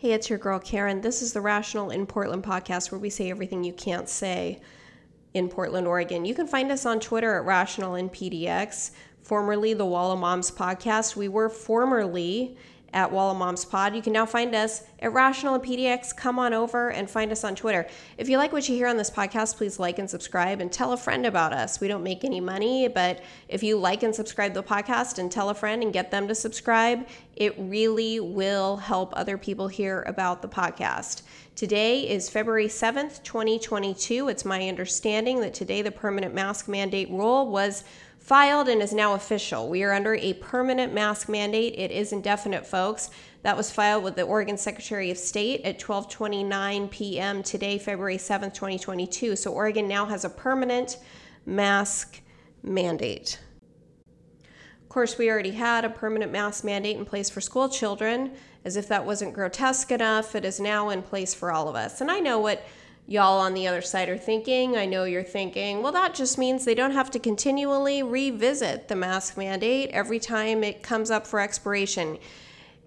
Hey, it's your girl Karen. This is the Rational in Portland podcast where we say everything you can't say in Portland, Oregon. You can find us on Twitter at Rational in PDX, formerly the Walla Moms podcast. We were formerly at Walla Moms Pod. You can now find us at Rational and PDX. Come on over and find us on Twitter. If you like what you hear on this podcast, please like and subscribe and tell a friend about us. We don't make any money, but if you like and subscribe the podcast and tell a friend and get them to subscribe, it really will help other people hear about the podcast. Today is February 7th, 2022. It's my understanding that today the permanent mask mandate rule was filed and is now official. We are under a permanent mask mandate. It is indefinite, folks. That was filed with the Oregon Secretary of State at 12:29 p.m. today, February 7th, 2022. So Oregon now has a permanent mask mandate. Of course, we already had a permanent mask mandate in place for school children. As if that wasn't grotesque enough, it is now in place for all of us. And I know what y'all on the other side are thinking. I know you're thinking, well, that just means they don't have to continually revisit the mask mandate every time it comes up for expiration.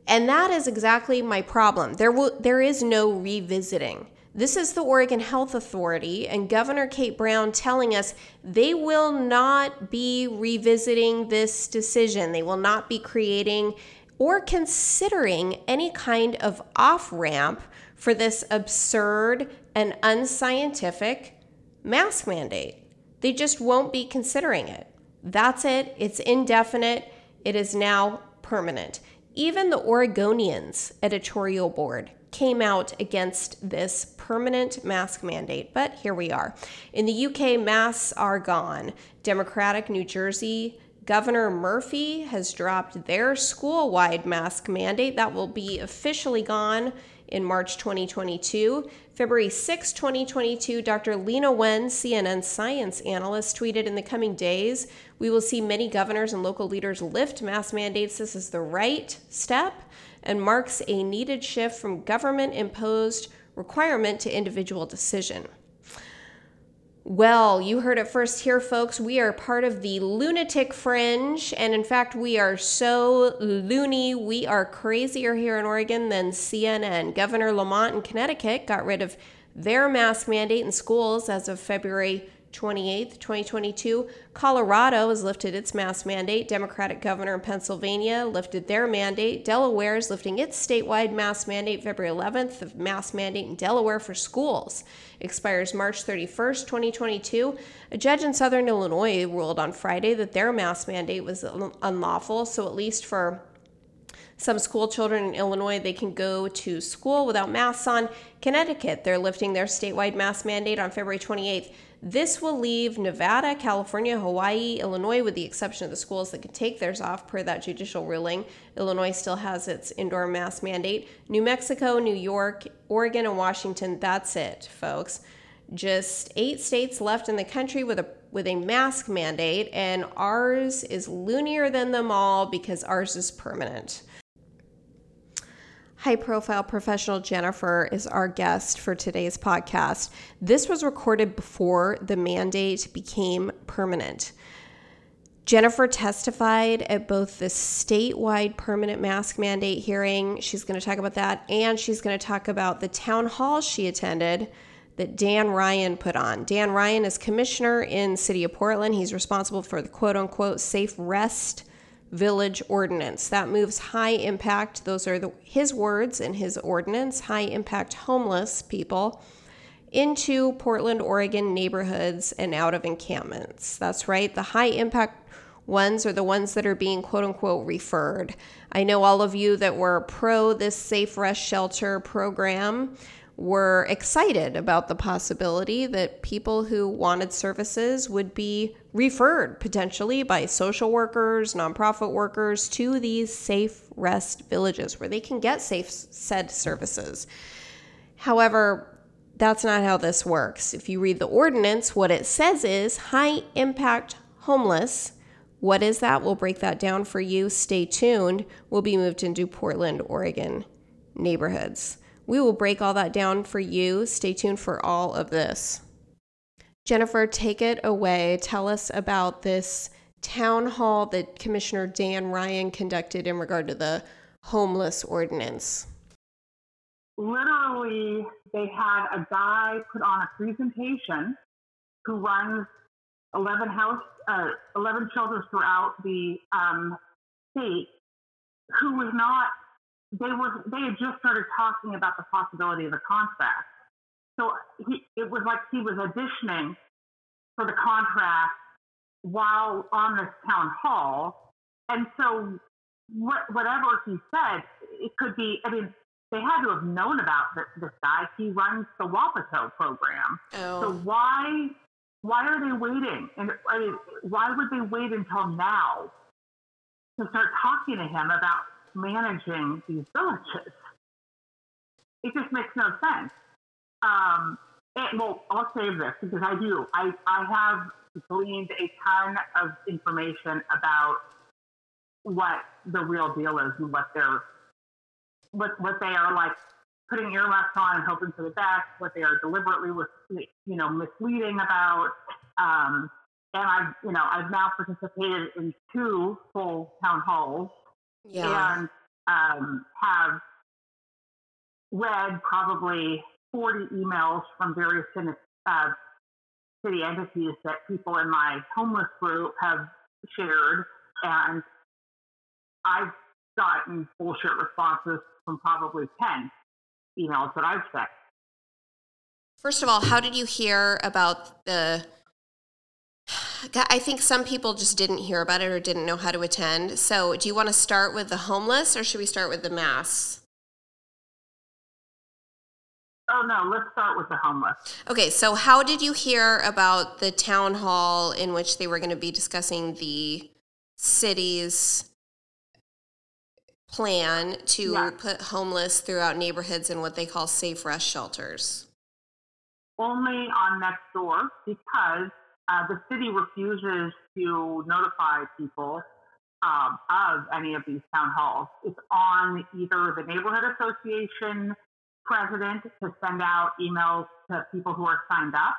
And that is exactly my problem. There will there is no revisiting. This is the Oregon Health Authority and Governor Kate Brown telling us they will not be revisiting this decision. They will not be creating or considering any kind of off ramp for this absurd and unscientific mask mandate. They just won't be considering it. That's it. It's indefinite. It is now permanent. Even the Oregonians editorial board came out against this permanent mask mandate, but here we are. In the UK, masks are gone. Democratic New Jersey Governor Murphy has dropped their school wide mask mandate. That will be officially gone in March 2022. February 6, 2022, Dr. Leana Wen, CNN science analyst, tweeted In the coming days, we will see many governors and local leaders lift mask mandates. This is the right step and marks a needed shift from government imposed requirement to individual decision. Well, you heard it first here, folks. We are part of the lunatic fringe. And in fact, we are so loony. We are crazier here in Oregon than CNN. Governor Lamont in Connecticut got rid of their mask mandate in schools as of February 28th, 2022. Colorado has lifted its mask mandate. Democratic governor in Pennsylvania lifted their mandate. Delaware is lifting its statewide mask mandate February 11th. The mask mandate in Delaware for schools expires March 31st, 2022. A judge in southern Illinois ruled on Friday that their mask mandate was unlawful, so at least for some school children in Illinois, they can go to school without masks on. Connecticut, they're lifting their statewide mask mandate on February 28th. This will leave Nevada, California, Hawaii, Illinois, with the exception of the schools that can take theirs off per that judicial ruling. Illinois still has its indoor mask mandate. New Mexico, New York, Oregon, and Washington, that's it, folks. Just eight states left in the country with a with a mask mandate, and ours is loonier than them all because ours is permanent. High profile professional Jennifer is our guest for today's podcast. This was recorded before the mandate became permanent. Jennifer testified at both the statewide permanent mask mandate hearing. She's going to talk about that, and she's going to talk about the town hall she attended that Dan Ryan put on. Dan Ryan is commissioner in City of Portland. He's responsible for the quote unquote safe rest village ordinance. That moves high impact, those are the, his words in his ordinance, high impact homeless people into Portland, Oregon neighborhoods and out of encampments. That's right. The high impact ones are the ones that are being quote unquote referred. I know all of you that were pro this Safe Rest Shelter program were excited about the possibility that people who wanted services would be referred potentially by social workers, nonprofit workers to these safe rest villages where they can get safe said services. However, that's not how this works. If you read the ordinance, what it says is high impact homeless. What is that? We'll break that down for you. Stay tuned. We'll be moved into Portland, Oregon neighborhoods. We will break all that down for you. Stay tuned for all of this. Jennifer, take it away. Tell us about this town hall that Commissioner Dan Ryan conducted in regard to the homeless ordinance. literally, they had a guy put on a presentation who runs 11 house, uh, 11 shelters throughout the um, state, who was not. They were. They had just started talking about the possibility of a contract. So he, it was like he was auditioning for the contract while on this town hall. And so what, whatever he said, it could be, I mean, they had to have known about this, this guy. He runs the Wapato program. Oh. So why, why are they waiting? And I mean, why would they wait until now to start talking to him about managing these villages? It just makes no sense. Um, and, well, I'll save this because I do. I, I have gleaned a ton of information about what the real deal is and what they're what what they are like putting earmuffs on and hoping for the best, what they are deliberately with you know misleading about. Um, and I've you know I've now participated in two full town halls Yeah. and um, have read probably 40 emails from various city, uh, city entities that people in my homeless group have shared, and I've gotten bullshit responses from probably 10 emails that I've sent. First of all, how did you hear about the? I think some people just didn't hear about it or didn't know how to attend. So, do you want to start with the homeless or should we start with the mass? Oh no, let's start with the homeless. Okay, so how did you hear about the town hall in which they were going to be discussing the city's plan to Yeah. put homeless throughout neighborhoods in what they call safe rest shelters? Only on next door because uh, the city refuses to notify people um, of any of these town halls. It's on either the neighborhood association president to send out emails to people who are signed up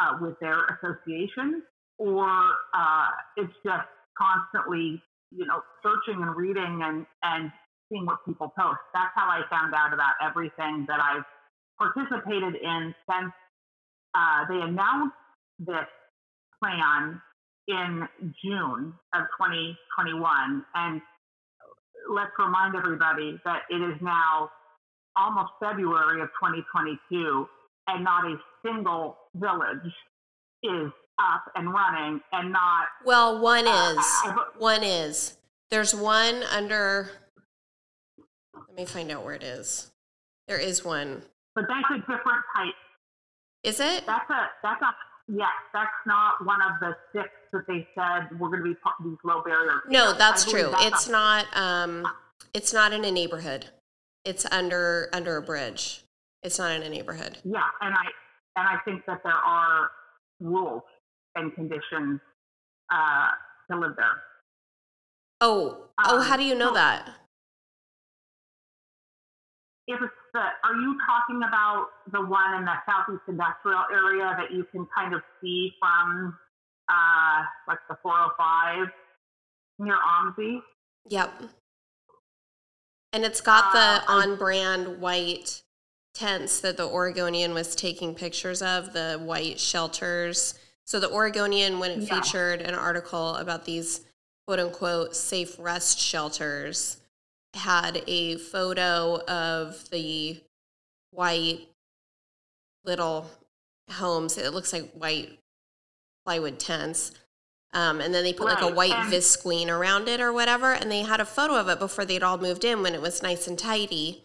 uh, with their association, or uh, it's just constantly, you know, searching and reading and, and seeing what people post. That's how I found out about everything that I've participated in since uh, they announced this plan in June of 2021. And let's remind everybody that it is now almost February of 2022, and not a single village is up and running, and not. Well, one Uh, is. One is. There's one under. Let me find out where it is. There is one. But that's a different type. Is it? That's a that's a yes. That's not one of the six that they said we're going to be part these low barrier. No, that's true. that's It's not. Um, it's not in a neighborhood. It's under under a bridge. It's not in a neighborhood. Yeah, and I and I think that there are rules and conditions uh, to live there. Oh, oh, Um, how do you know so- that? If it's the, are you talking about the one in the southeast industrial area that you can kind of see from uh, like the 405 near OMSI? Yep. And it's got the Uh, I- on-brand white tents that the Oregonian was taking pictures of, the white shelters. So the Oregonian, when it Yeah. featured an article about these quote unquote safe rest shelters, had a photo of the white little homes. It looks like white plywood tents. Um, and then they put like a white and- visqueen around it or whatever. And they had a photo of it before they'd all moved in when it was nice and tidy.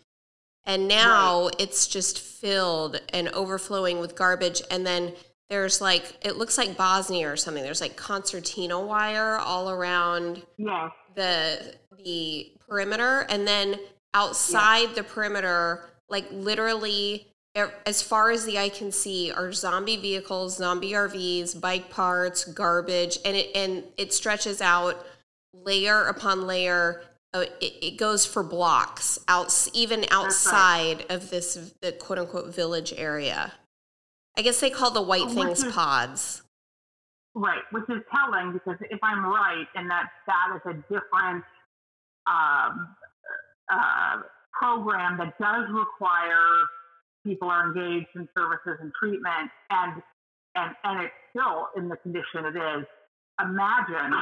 And now it's just filled and overflowing with garbage. And then there's like, it looks like Bosnia or something. There's like concertina wire all around Yes. the the perimeter and then outside the perimeter like literally as far as the eye can see are zombie vehicles zombie rvs bike parts garbage and it and it stretches out layer upon layer. Uh, it, it goes for blocks out even outside of this the quote unquote village area. I guess they call the white Which things is- pods. Right, which is telling because if I'm right and that that is a different um, uh, program that does require people are engaged in services and treatment and and and it's still in the condition it is imagine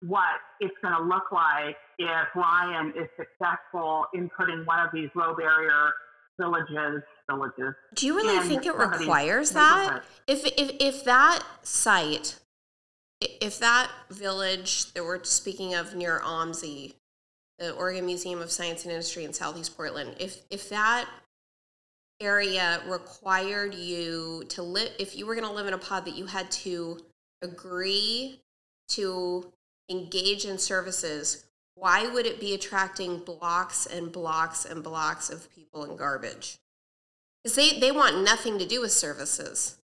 what it's going to look like if Ryan is successful in putting one of these low barrier villages villages. Do you really think it requires that? If if if that site, if that village that we're speaking of near OMSI, the Oregon Museum of Science and Industry in Southeast Portland, if if that area required you to live, if you were going to live in a pod that you had to agree to engage in services, why would it be attracting blocks and blocks and blocks of people and garbage? Because they, they want nothing to do with services.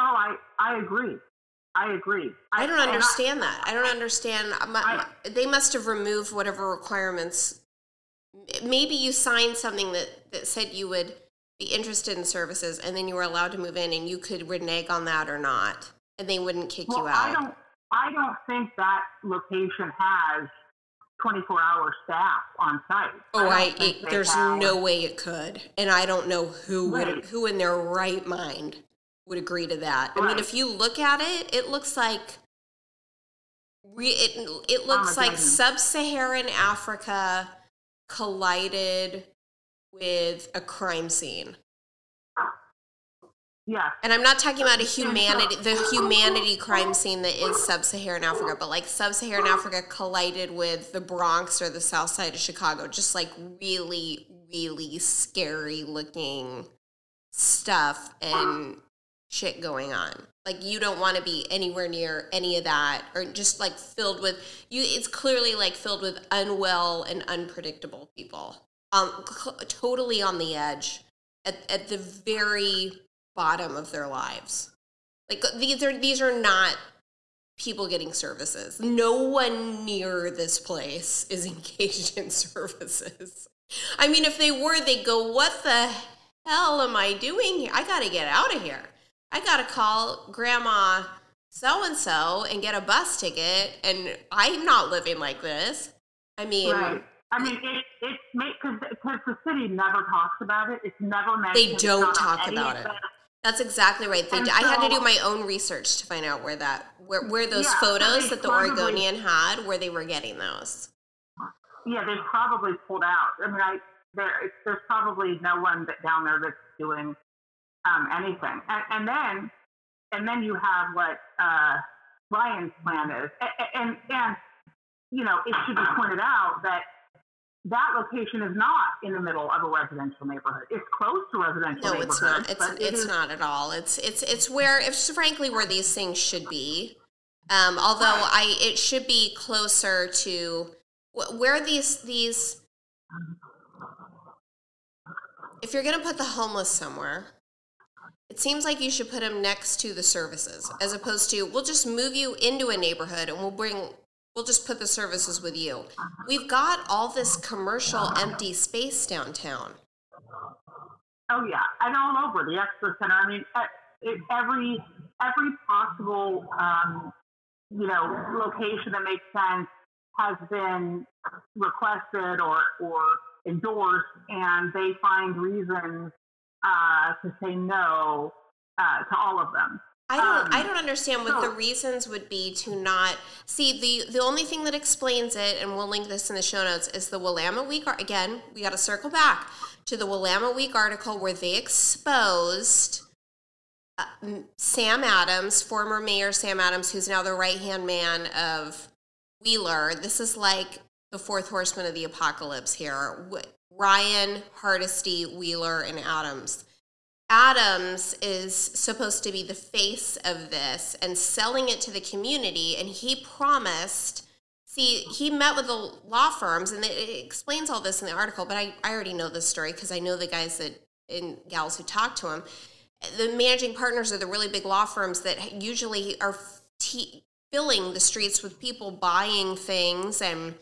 Oh, I, I agree. I agree. I, I don't understand I, that. I don't understand. My, I, my, they must have removed whatever requirements. Maybe you signed something that, that said you would be interested in services, and then you were allowed to move in, and you could renege on that or not, and they wouldn't kick well, you out. I don't. I don't think that location has 24 hour staff on site. Oh, I, I it, there's have, no way it could. And I don't know who right. would, who in their right mind would agree to that. Right. I mean, if you look at it, it looks like re, it, it looks like sub-Saharan Africa collided with a crime scene. Yeah. And I'm not talking about a humanity, the humanity crime scene that is sub-Saharan Africa, but like sub-Saharan Africa collided with the Bronx or the South Side of Chicago, just like really, really scary looking stuff and shit going on. Like you don't want to be anywhere near any of that, or just like filled with you. It's clearly like filled with unwell and unpredictable people, um, totally on the edge at at the very bottom of their lives. Like these are these are not people getting services. No one near this place is engaged in services. I mean, if they were, they'd go, "What the hell am I doing here? I got to get out of here. I got to call grandma so and so and get a bus ticket and I'm not living like this." I mean, right. I mean, it, it's because because the city never talks about it. It's never mentioned. They don't talk about it. That's exactly right. They, so, I had to do my own research to find out where that where where those yeah, photos that the probably, Oregonian had, where they were getting those. Yeah, they probably pulled out. I mean, I there there's probably no one that down there that's doing um, anything. And, and, then and then you have what uh, Ryan's plan is, and, and and you know it should be pointed out that that location is not in the middle of a residential neighborhood. It's close to residential. No, it's not. It's it's it not at all. It's it's it's where it's frankly where these things should be. Um, although I it should be closer to where these these. If you're going to put the homeless somewhere, it seems like you should put them next to the services, as opposed to we'll just move you into a neighborhood and we'll bring We'll just put the services with you. We've got all this commercial empty space downtown. Oh yeah, and all over the expo center. I mean, every every possible um, you know location that makes sense has been requested or or endorsed, and they find reasons uh, to say no uh, to all of them. I don't um, I don't understand what the reasons would be to not see the the only thing that explains it and we'll link this in the show notes is the Willamette Week again we got to circle back to the Willamette Week article where they exposed uh, Sam Adams former mayor Sam Adams who's now the right hand man of Wheeler this is like the fourth horseman of the apocalypse here Ryan Hardesty Wheeler and Adams Adams is supposed to be the face of this and selling it to the community. And he promised, see, he met with the law firms, and it explains all this in the article, but I, I already know this story because I know the guys that and gals who talk to him. The managing partners are the really big law firms that usually are t- filling the streets with people buying things and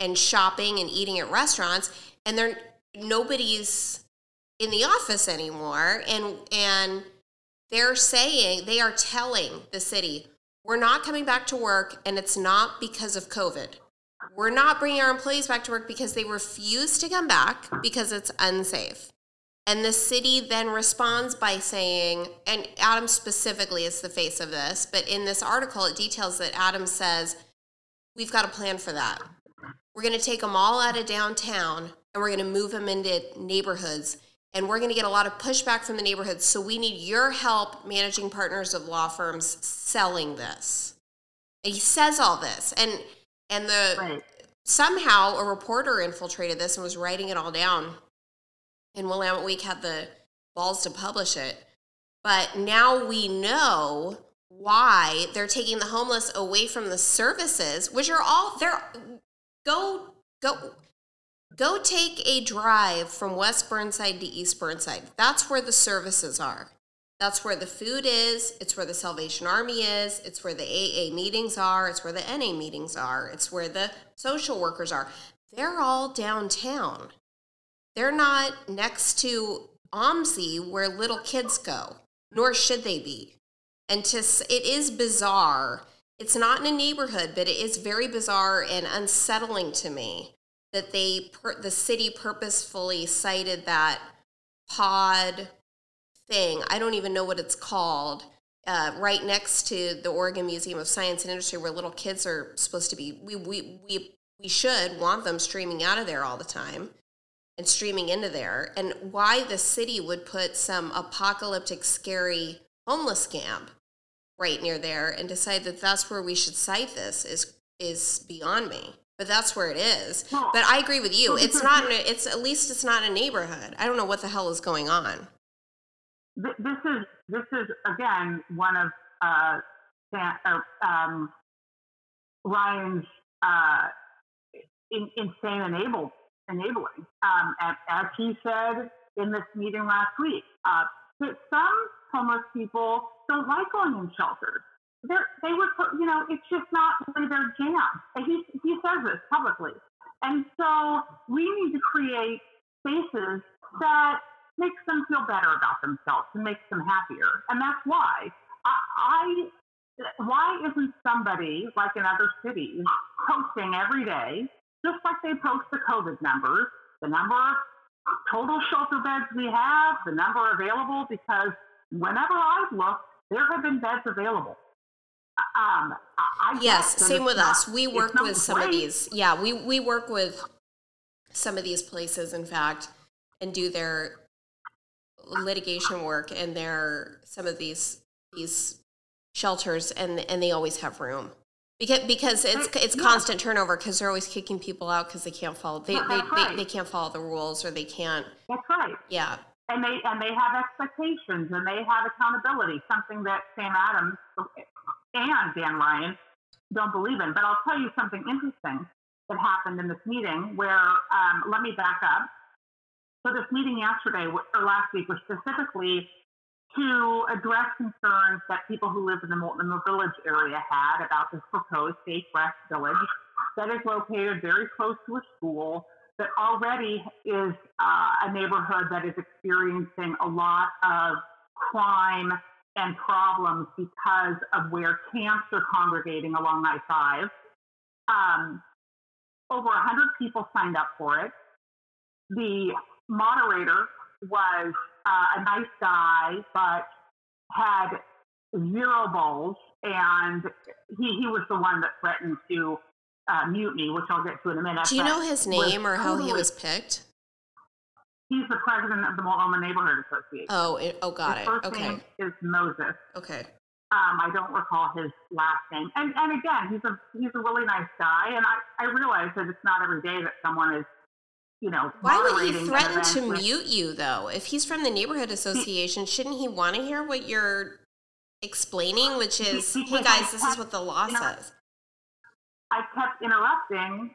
and shopping and eating at restaurants, and they're nobody's in the office anymore and and they're saying they are telling the city we're not coming back to work and it's not because of covid we're not bringing our employees back to work because they refuse to come back because it's unsafe. And the city then responds by saying, and Adam specifically is the face of this, but in this article, it details that Adam says, We've got a plan for that. We're going to take them all out of downtown and we're going to move them into neighborhoods. And we're going to get a lot of pushback from the neighborhoods. So we need your help, managing partners of law firms, selling this. And he says all this. And and the right. somehow a reporter infiltrated this and was writing it all down. And Willamette Week had the balls to publish it. But now we know why they're taking the homeless away from the services, which are all they're go go go take a drive from West Burnside to East Burnside. That's where the services are. That's where the food is. It's where the Salvation Army is. It's where the AA meetings are. It's where the NA meetings are. It's where the social workers are. They're all downtown. They're not next to OMSI where little kids go, nor should they be. And to it is bizarre. It's not in a neighborhood, but it is very bizarre and unsettling to me that they the city purposefully sited that pod thing. I don't even know what it's called. Uh, right next to the Oregon Museum of Science and Industry, where little kids are supposed to be. We we we we should want them streaming out of there all the time and streaming into there. And why the city would put some apocalyptic, scary homeless camp right near there and decide that that's where we should site this is is beyond me. But that's where it is. but I agree with you. It's not. A, it's at least it's not a neighborhood. I don't know what the hell is going on. This is this is again one of uh, um, Ryan's uh, in, insane enable, enabling. Um, as, as, he said in this meeting last week, uh, that some homeless people don't like going in shelters. They put, you know, it's just not really their jam. He, he says this publicly. And so we need to create spaces that makes them feel better about themselves and makes them happier. And that's why I, I why isn't somebody like in other cities posting every day, just like they post the COVID numbers, the number of total shelter beds we have, the number available, because whenever I've looked, there have been beds available. Um, I yes, same with not, us. We work with some of these. Yeah, we, we work with some of these places, in fact, and do their litigation work and their some of these these shelters, and and they always have room because because it's it's yeah. constant turnover because they're always kicking people out because they can't follow they, they, right. they, they can't follow the rules or they can't. That's right. Yeah and they and they have expectations and they have accountability, something that Sam Adams and Dan Ryan don't believe in. But I'll tell you something interesting that happened in this meeting where um, let me back up. So this meeting yesterday or last week was specifically to address concerns that people who live in the Multnomah Village area had about this proposed Safe Rest Village that is located very close to a school that already is uh, a neighborhood that is experiencing a lot of crime and problems because of where camps are congregating along I 5. Um, over 100 people signed up for it. The moderator was uh, a nice guy, but had zero balls, and he, he was the one that threatened to uh, me, which I'll get to in a minute. Do you know his name or how he was picked? He's the president of the Multnomah Neighborhood Association. Oh, it, oh, got his it. First okay. name is Moses. Okay. Um, I don't recall his last name. And and again, he's a he's a really nice guy, and I I realize that it's not every day that someone is you know, why would he threaten to with, mute you though? If he's from the neighborhood association, shouldn't he want to hear what you're explaining? Which is, he, hey guys, this is what the law says. I kept interrupting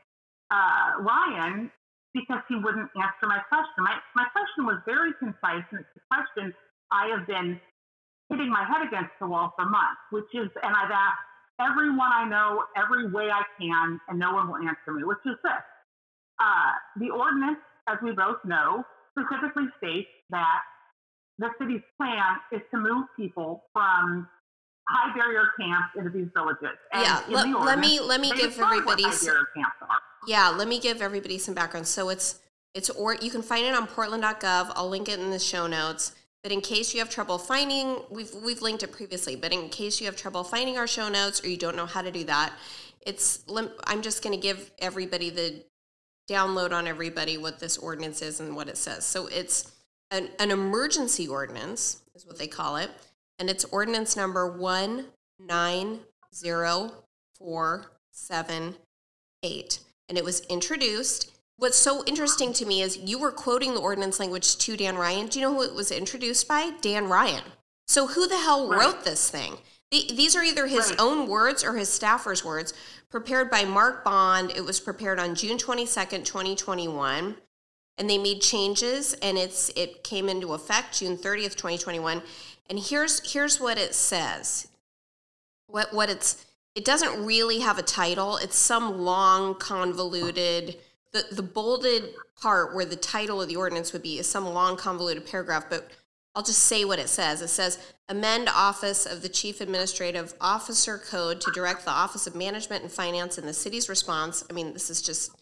uh, Ryan because he wouldn't answer my question. My, my question was very concise, and it's a question I have been hitting my head against the wall for months, which is, and I've asked everyone I know every way I can, and no one will answer me, which is this. Uh, the ordinance, as we both know, specifically states that the city's plan is to move people from high barrier camps into these villages. And yeah, let, let me let me give everybody. High barrier camps are. Yeah, let me give everybody some background. So it's it's or you can find it on portland.gov. I'll link it in the show notes. But in case you have trouble finding, we've we've linked it previously. But in case you have trouble finding our show notes or you don't know how to do that, it's I'm just going to give everybody the download on everybody what this ordinance is and what it says. So it's an, an emergency ordinance is what they call it, and it's ordinance number one nine zero four seven eight, and it was introduced what's so interesting to me is you were quoting the ordinance language to Dan Ryan. Do you know who it was introduced by? Dan Ryan. So who the hell right. wrote this thing? The, these are either his right. own words or his staffer's words, prepared by Mark Bond. It was prepared on June 22nd, 2021. And they made changes and it's it came into effect June 30th, 2021. And here's here's what it says. What what it's it doesn't really have a title. It's some long convoluted the, the bolded part where the title of the ordinance would be is some long convoluted paragraph, but I'll just say what it says. It says amend Office of the Chief Administrative Officer Code to direct the Office of Management and Finance in the city's response. I mean, this is just,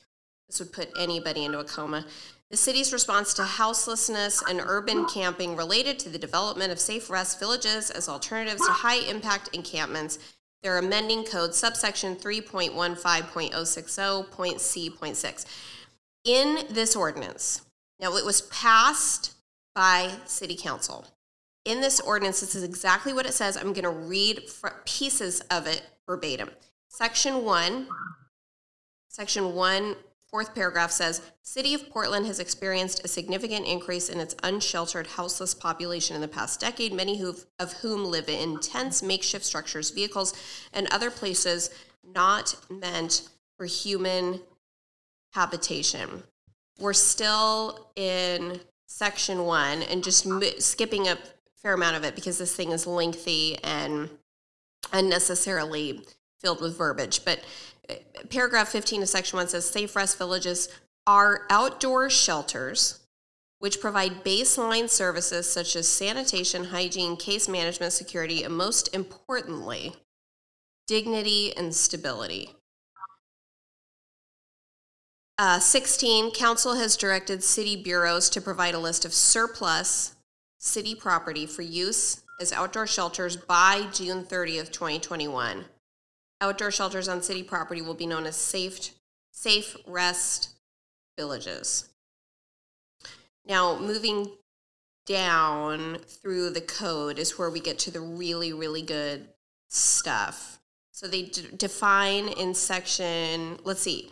this would put anybody into a coma. The city's response to houselessness and urban camping related to the development of safe rest villages as alternatives to high impact encampments they're amending code subsection 3.15.060.c.6. In this ordinance, now it was passed by city council. In this ordinance, this is exactly what it says. I'm going to read pieces of it verbatim. Section 1, section 1 Fourth paragraph says City of Portland has experienced a significant increase in its unsheltered houseless population in the past decade, many of whom live in tents, makeshift structures, vehicles, and other places not meant for human habitation. We're still in section one and just skipping a fair amount of it because this thing is lengthy and unnecessarily filled with verbiage. But paragraph 15 of section 1 says safe rest villages are outdoor shelters which provide baseline services such as sanitation, hygiene, case management, security, and most importantly, dignity and stability. Uh, 16, Council has directed city bureaus to provide a list of surplus city property for use as outdoor shelters by June 30th, 2021. Outdoor shelters on city property will be known as safe, safe rest villages. Now, moving down through the code is where we get to the really, really good stuff. So they d- define in section, let's see.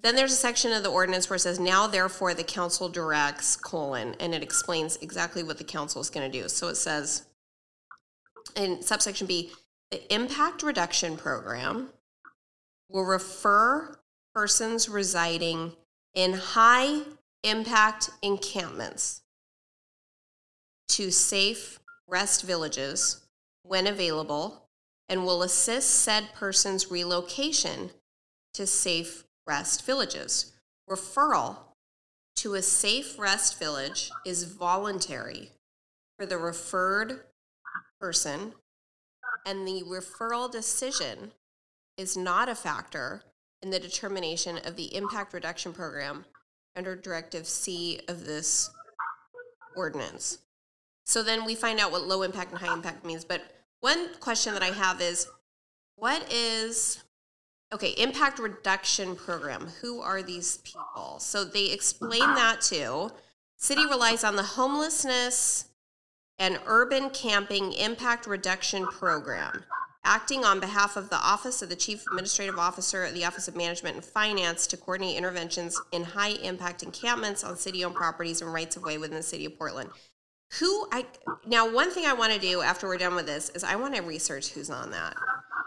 Then there's a section of the ordinance where it says, now therefore the council directs, colon, and it explains exactly what the council is going to do. So it says in subsection B, the impact reduction program will refer persons residing in high impact encampments to safe rest villages when available and will assist said person's relocation to safe rest villages. Referral to a safe rest village is voluntary for the referred person and the referral decision is not a factor in the determination of the impact reduction program under Directive C of this ordinance. So then we find out what low impact and high impact means. But one question that I have is what is, okay, impact reduction program? Who are these people? So they explain that too. City relies on the homelessness an urban camping impact reduction program, acting on behalf of the Office of the Chief Administrative Officer of the Office of Management and Finance to coordinate interventions in high impact encampments on city owned properties and rights of way within the city of Portland. Who I now one thing I want to do after we're done with this is I want to research who's on that.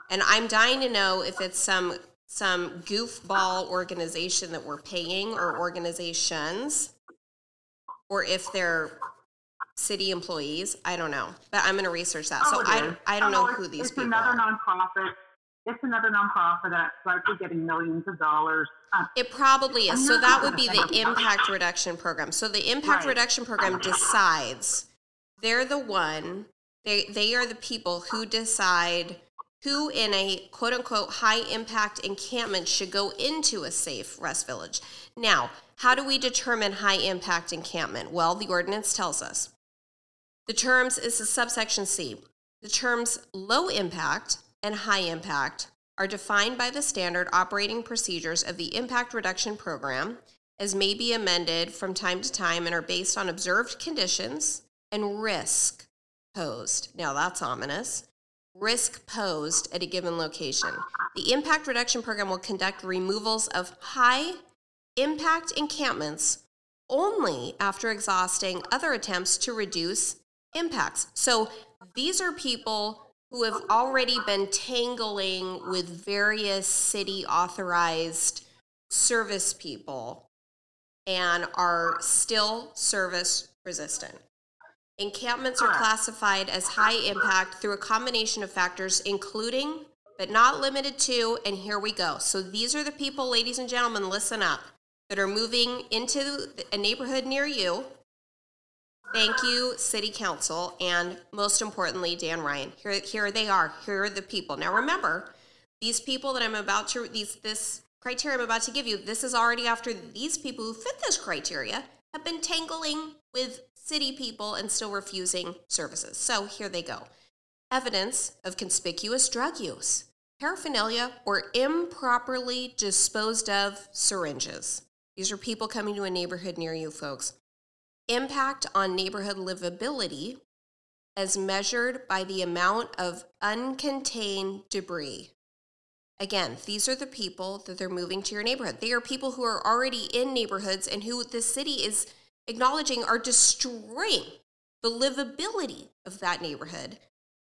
And I'm dying to know if it's some some goofball organization that we're paying or organizations or if they're city employees. I don't know, but I'm going to research that. Oh, so I, I don't know who these it's people another are. nonprofit. It's another nonprofit that's likely getting millions of dollars. Uh, it probably is. So that would be the impact reduction program. So the impact right. reduction program decides. They're the one. They they are the people who decide who in a quote unquote high impact encampment should go into a safe rest village. Now, how do we determine high impact encampment? Well, the ordinance tells us. The terms is a subsection C. The terms low impact and high impact are defined by the standard operating procedures of the Impact Reduction Program, as may be amended from time to time and are based on observed conditions and risk posed. Now that's ominous. Risk posed at a given location. The Impact Reduction Program will conduct removals of high impact encampments only after exhausting other attempts to reduce impacts. So these are people who have already been tangling with various city authorized service people and are still service resistant. Encampments are classified as high impact through a combination of factors, including but not limited to, and here we go. So these are the people, ladies and gentlemen, listen up, that are moving into a neighborhood near you. Thank you, City Council, and most importantly, Dan Ryan. Here, here they are. Here are the people. Now remember, these people that I'm about to these this criteria I'm about to give you, this is already after these people who fit this criteria have been tangling with city people and still refusing services. So here they go. Evidence of conspicuous drug use, paraphernalia, or improperly disposed of syringes. These are people coming to a neighborhood near you, folks. Impact on neighborhood livability as measured by the amount of uncontained debris. Again, these are the people that they're moving to your neighborhood. They are people who are already in neighborhoods and who the city is acknowledging are destroying the livability of that neighborhood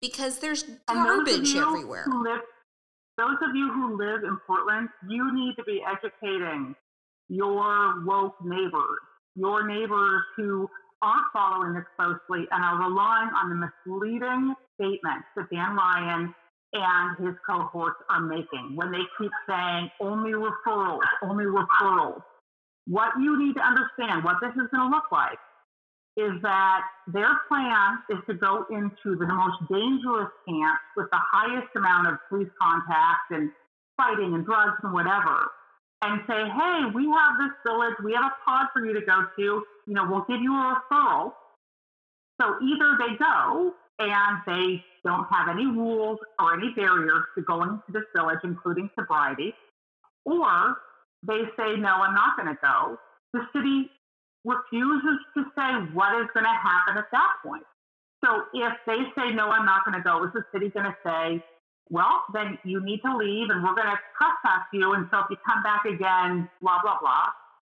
because there's garbage everywhere. Live, those of you who live in Portland, you need to be educating your woke neighbors, your neighbors who aren't following this closely and are relying on the misleading statements that Dan Ryan and his cohorts are making when they keep saying only referrals, only referrals. What you need to understand, what this is going to look like, is that their plan is to go into the most dangerous camps with the highest amount of police contact and fighting and drugs and whatever, and say, hey, we have this village, we have a pod for you to go to, you know, we'll give you a referral. So either they go and they don't have any rules or any barriers to going to this village, including sobriety, or they say, no, I'm not going to go. The city refuses to say what is going to happen at that point. So if they say, no, I'm not going to go, is the city going to say, well, then you need to leave and we're going to trespass you. And so if you come back again, blah, blah, blah.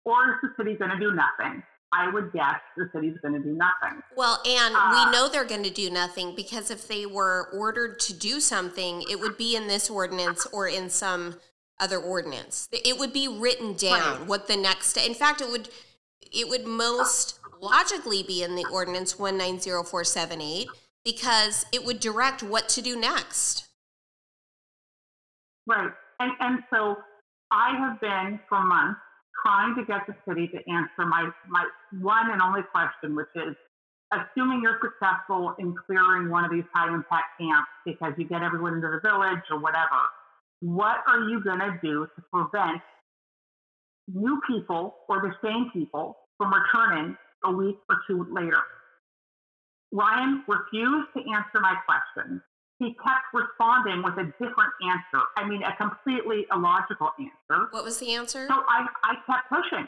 Or is the city going to do nothing? I would guess the city's going to do nothing. Well, and uh, we know they're going to do nothing because if they were ordered to do something, it would be in this ordinance or in some other ordinance. It would be written down right. what the next. In fact, it would it would most logically be in the ordinance one nine zero four seven eight because it would direct what to do next. Right, and and so I have been for months trying to get the city to answer my my one and only question, which is assuming you're successful in clearing one of these high impact camps because you get everyone into the village or whatever what are you going to do to prevent new people or the same people from returning a week or two later? Ryan refused to answer my question. He kept responding with a different answer. I mean, a completely illogical answer. What was the answer? So I, I kept pushing.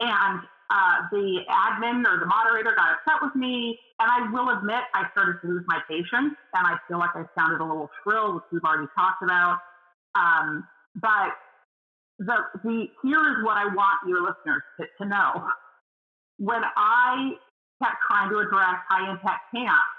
And uh, the admin or the moderator got upset with me. And I will admit, I started to lose my patience and I feel like I sounded a little shrill, which we've already talked about. Um, but the, the, here is what I want your listeners to, to know. When I kept trying to address high impact camps,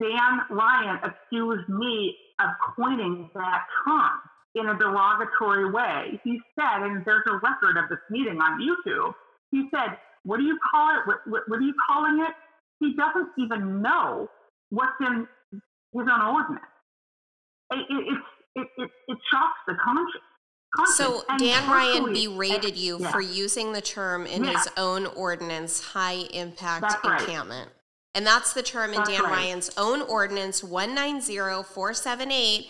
Dan Ryan accused me of coining that term in a derogatory way. He said, and there's a record of this meeting on YouTube, he said, What do you call it? What, what, what are you calling it? He doesn't even know what's in his own ordinance. It, it, it, it, it shocks the conscience. So Dan Ryan berated you for using the term in yeah. his own ordinance, high impact encampment. And that's the term in That's Dan right. Ryan's own ordinance 190478,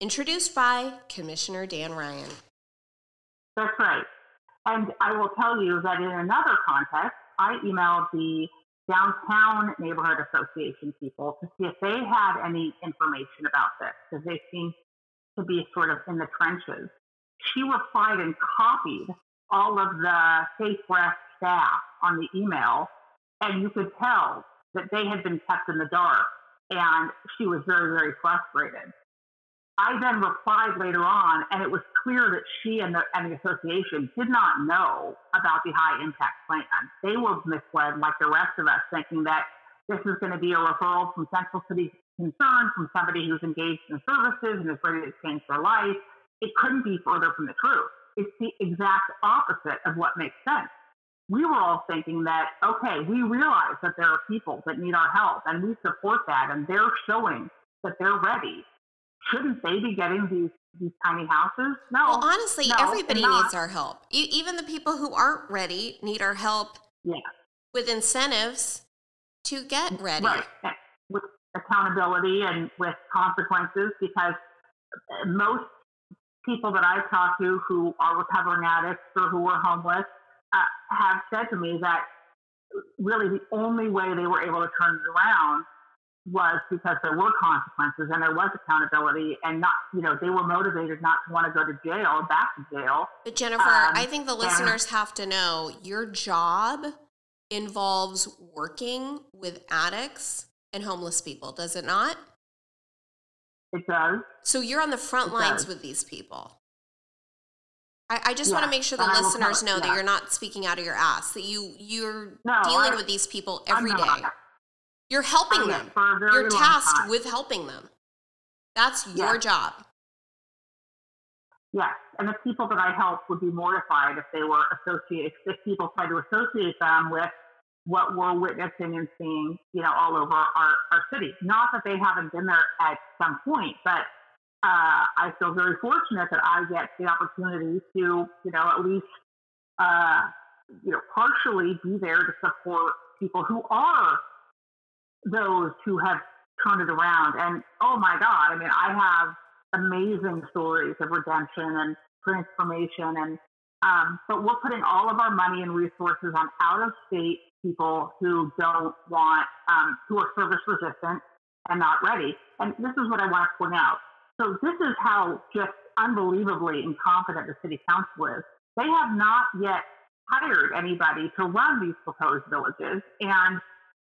introduced by Commissioner Dan Ryan. That's right. And I will tell you that in another context, I emailed the downtown neighborhood association people to see if they had any information about this because they seem to be sort of in the trenches. She replied and copied all of the Safe Rest staff on the email, and you could tell that they had been kept in the dark, and she was very, very frustrated. I then replied later on, and it was clear that she and the, and the association did not know about the high impact plan. They were misled, like the rest of us, thinking that this is going to be a referral from Central City Concern from somebody who's engaged in services and is ready to change their life. It couldn't be further from the truth. It's the exact opposite of what makes sense. We were all thinking that, okay, we realize that there are people that need our help and we support that and they're showing that they're ready shouldn't they be getting these these tiny houses? No. Well, honestly, no, everybody needs our help. E- even the people who aren't ready need our help Yeah. with incentives to get ready. Right. With accountability and with consequences, because uh, most people that I've talked to who are recovering addicts or who are homeless uh, have said to me that really the only way they were able to turn it around was because there were consequences and there was accountability and not, you know, they were motivated not to want to go to jail, back to jail. But Jennifer, Um, I think the and- listeners have to know your job involves working with addicts and homeless people, does it not? It does. So you're on the front It lines does. with these people. I, I just want to make sure the and I will listeners know that you're not speaking out of your ass, that you you're No, dealing I- with these people every day. You're helping I'm them. for a very You're tasked time. with helping them. That's your Yeah. job. Yes, and the people that I help would be mortified if they were associated, if people tried to associate them with what we're witnessing and seeing, you know, all over our, our city. Not that they haven't been there at some point, but uh, I feel very fortunate that I get the opportunity to, you know, at least, uh, you know, partially be there to support people who are those who have turned it around. And oh my God, I mean, I have amazing stories of redemption and transformation and um, but we're putting all of our money and resources on out of state people who don't want um, who are service resistant and not ready and this is what i want to point out so this is how just unbelievably incompetent the city council is they have not yet hired anybody to run these proposed villages and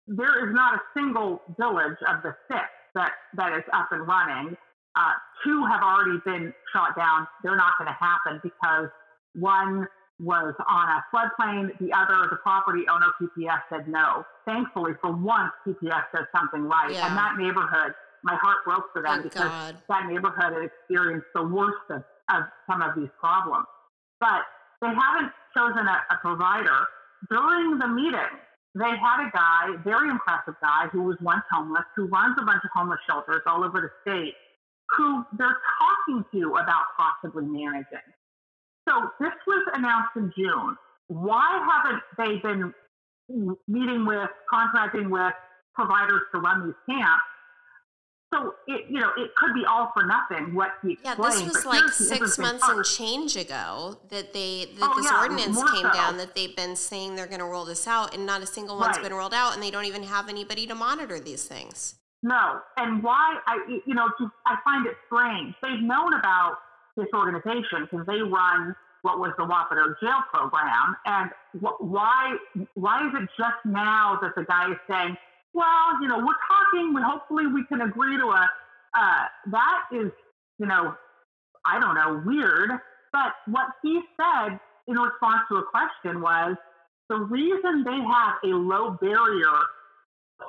there is not a single village of the six that, that is up and running uh, two have already been shot down. They're not going to happen because one was on a floodplain. The other, the property owner, PPS, said no. Thankfully, for once, PPS does something right. Yeah. And that neighborhood, my heart broke for them Thank because God. that neighborhood had experienced the worst of, of some of these problems. But they haven't chosen a, a provider. During the meeting, they had a guy, very impressive guy, who was once homeless, who runs a bunch of homeless shelters all over the state, who they're talking to about possibly managing. So this was announced in June. Why haven't they been meeting with, contracting with providers to run these camps? So it, you know, it could be all for nothing. What he Yeah, this was like six months and change ago that they that Oh, this yeah, ordinance came so. down that they've been saying they're going to roll this out, and not a single one's Right. been rolled out, and they don't even have anybody to monitor these things. No, and why I you know just I find it strange. They've known about this organization because they run what was the Wapato jail program, and wh- why why is it just now that the guy is saying, well, you know, we're talking, we hopefully we can agree to a uh, that is you know I don't know weird, but what he said in response to a question was the reason they have a low barrier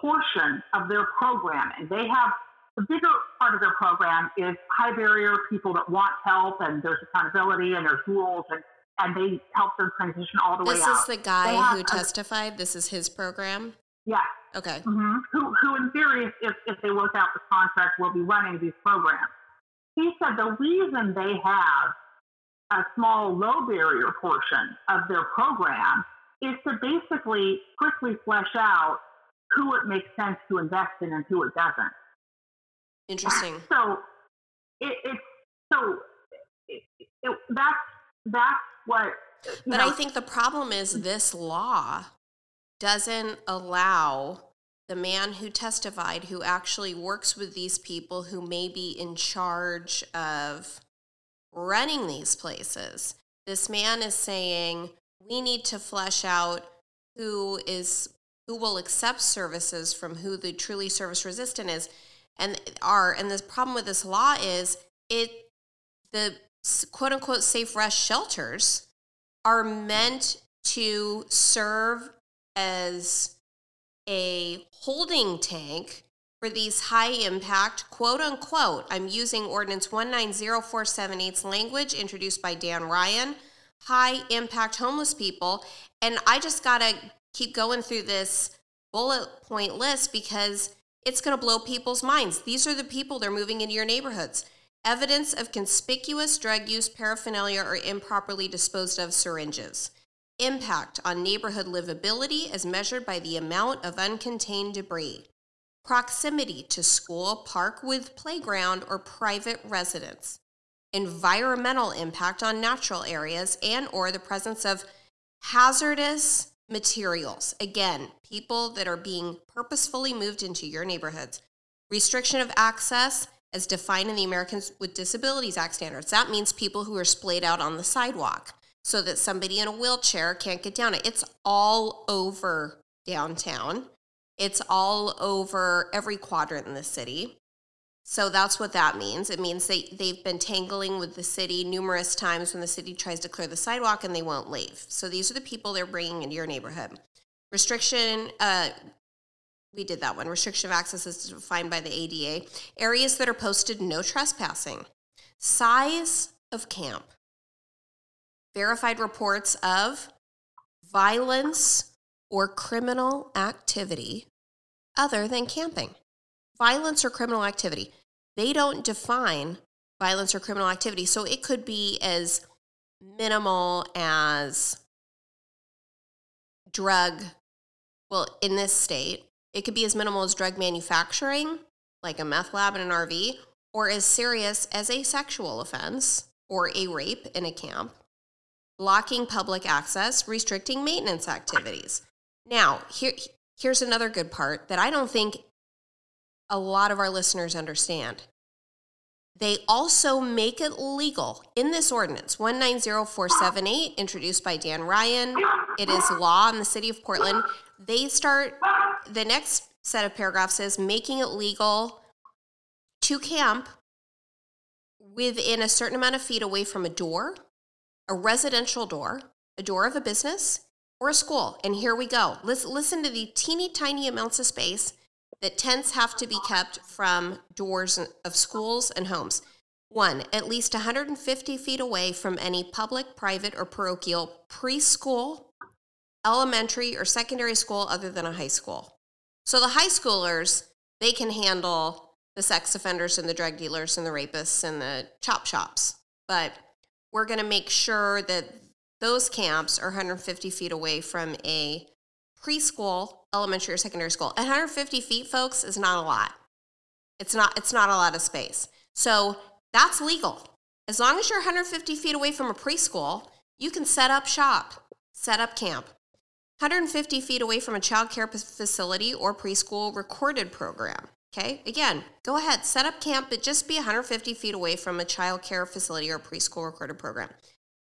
portion of their programming. They have the bigger part of their program is high barrier people that want help and there's accountability and there's rules and, and they help them transition all the This way out. is the guy who a- testified. This is his program. yeah. Okay. hmm Who, who in theory, if, if, if they work out the contract, will be running these programs. He said the reason they have a small low barrier portion of their program is to basically quickly flesh out who it makes sense to invest in and who it doesn't. Interesting. So it, it's so it, it, that's that's what. But know, I think the problem is this law doesn't allow the man who testified, who actually works with these people who may be in charge of running these places. This man is saying we need to flesh out who is who will accept services from who the truly service resistant is and are and the problem with this law is it the quote unquote safe rest shelters are meant to serve as a holding tank for these high impact, quote unquote, I'm using Ordinance 190478's language introduced by Dan Ryan, high impact homeless people. And I just got to keep going through this bullet point list because it's going to blow people's minds. These are the people they're moving into your neighborhoods. Evidence of conspicuous drug use, paraphernalia, or improperly disposed of syringes impact on neighborhood livability as measured by the amount of uncontained debris, proximity to school, park with playground, or private residence, environmental impact on natural areas and or the presence of hazardous materials. Again, people that are being purposefully moved into your neighborhoods. Restriction of access as defined in the Americans with Disabilities Act standards. That means people who are splayed out on the sidewalk so that somebody in a wheelchair can't get down it. It's all over downtown. It's all over every quadrant in the city. So that's what that means. It means they, they've been tangling with the city numerous times when the city tries to clear the sidewalk and they won't leave. So these are the people they're bringing into your neighborhood. Restriction, uh, we did that one. Restriction of access is defined by the ADA. Areas that are posted no trespassing. Size of camp verified reports of violence or criminal activity other than camping. Violence or criminal activity. They don't define violence or criminal activity. So it could be as minimal as drug, well, in this state, it could be as minimal as drug manufacturing, like a meth lab in an RV, or as serious as a sexual offense or a rape in a camp blocking public access, restricting maintenance activities. Now, here, here's another good part that I don't think a lot of our listeners understand. They also make it legal in this ordinance, 190478, introduced by Dan Ryan. It is law in the city of Portland. They start, the next set of paragraphs is making it legal to camp within a certain amount of feet away from a door, a residential door, a door of a business, or a school. And here we go. Listen, listen to the teeny tiny amounts of space that tents have to be kept from doors of schools and homes. One, at least 150 feet away from any public, private, or parochial preschool, elementary, or secondary school other than a high school. So the high schoolers, they can handle the sex offenders and the drug dealers and the rapists and the chop shops. But we're going to make sure that those camps are 150 feet away from a preschool, elementary, or secondary school. 150 feet, folks, is not a lot. It's not. It's not a lot of space. So that's legal. As long as you're 150 feet away from a preschool, you can set up shop, set up camp. 150 feet away from a child care facility or preschool recorded program. Okay, again, go ahead, set up camp, but just be 150 feet away from a child care facility or preschool recorded program.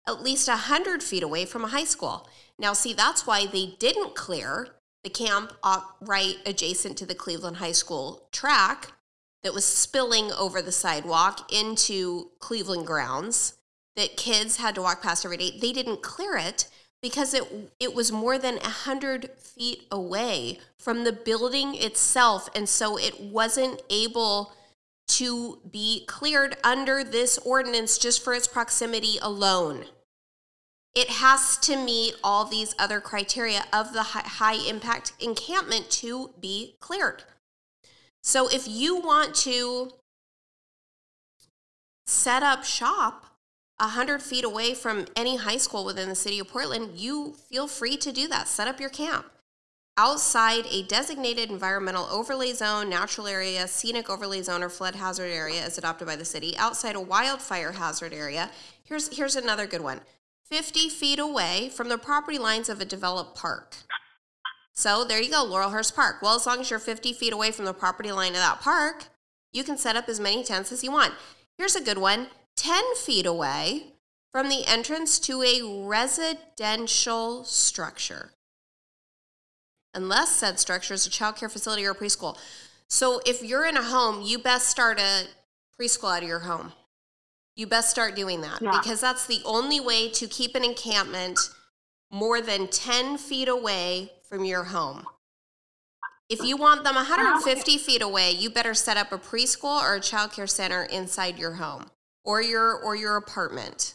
At least 100 feet away from a high school. Now, see, that's why they didn't clear the camp right adjacent to the Cleveland High School track that was spilling over the sidewalk into Cleveland grounds that kids had to walk past every day. They didn't clear it because it it was more than a hundred feet away from the building itself, and so it wasn't able to be cleared under this ordinance just for its proximity alone. It has to meet all these other criteria of the high impact encampment to be cleared. So if you want to set up shop 100 feet away from any high school within the city of Portland, you feel free to do that. Set up your camp. outside a designated environmental overlay zone, natural area, scenic overlay zone, or flood hazard area as adopted by the city, outside a wildfire hazard area. Here's here's another good one. 50 feet away from the property lines of a developed park. So there you go, Laurelhurst Park. Well, as long as you're 50 feet away from the property line of that park, you can set up as many tents as you want. Here's a good one 10 feet away from the entrance to a residential structure unless said structure is a child care facility or a preschool. So if you're in a home, you best start a preschool out of your home. You best start doing that yeah. because that's the only way to keep an encampment more than 10 feet away from your home. If you want them 150 feet away, you better set up a preschool or a child care center inside your home or your or your apartment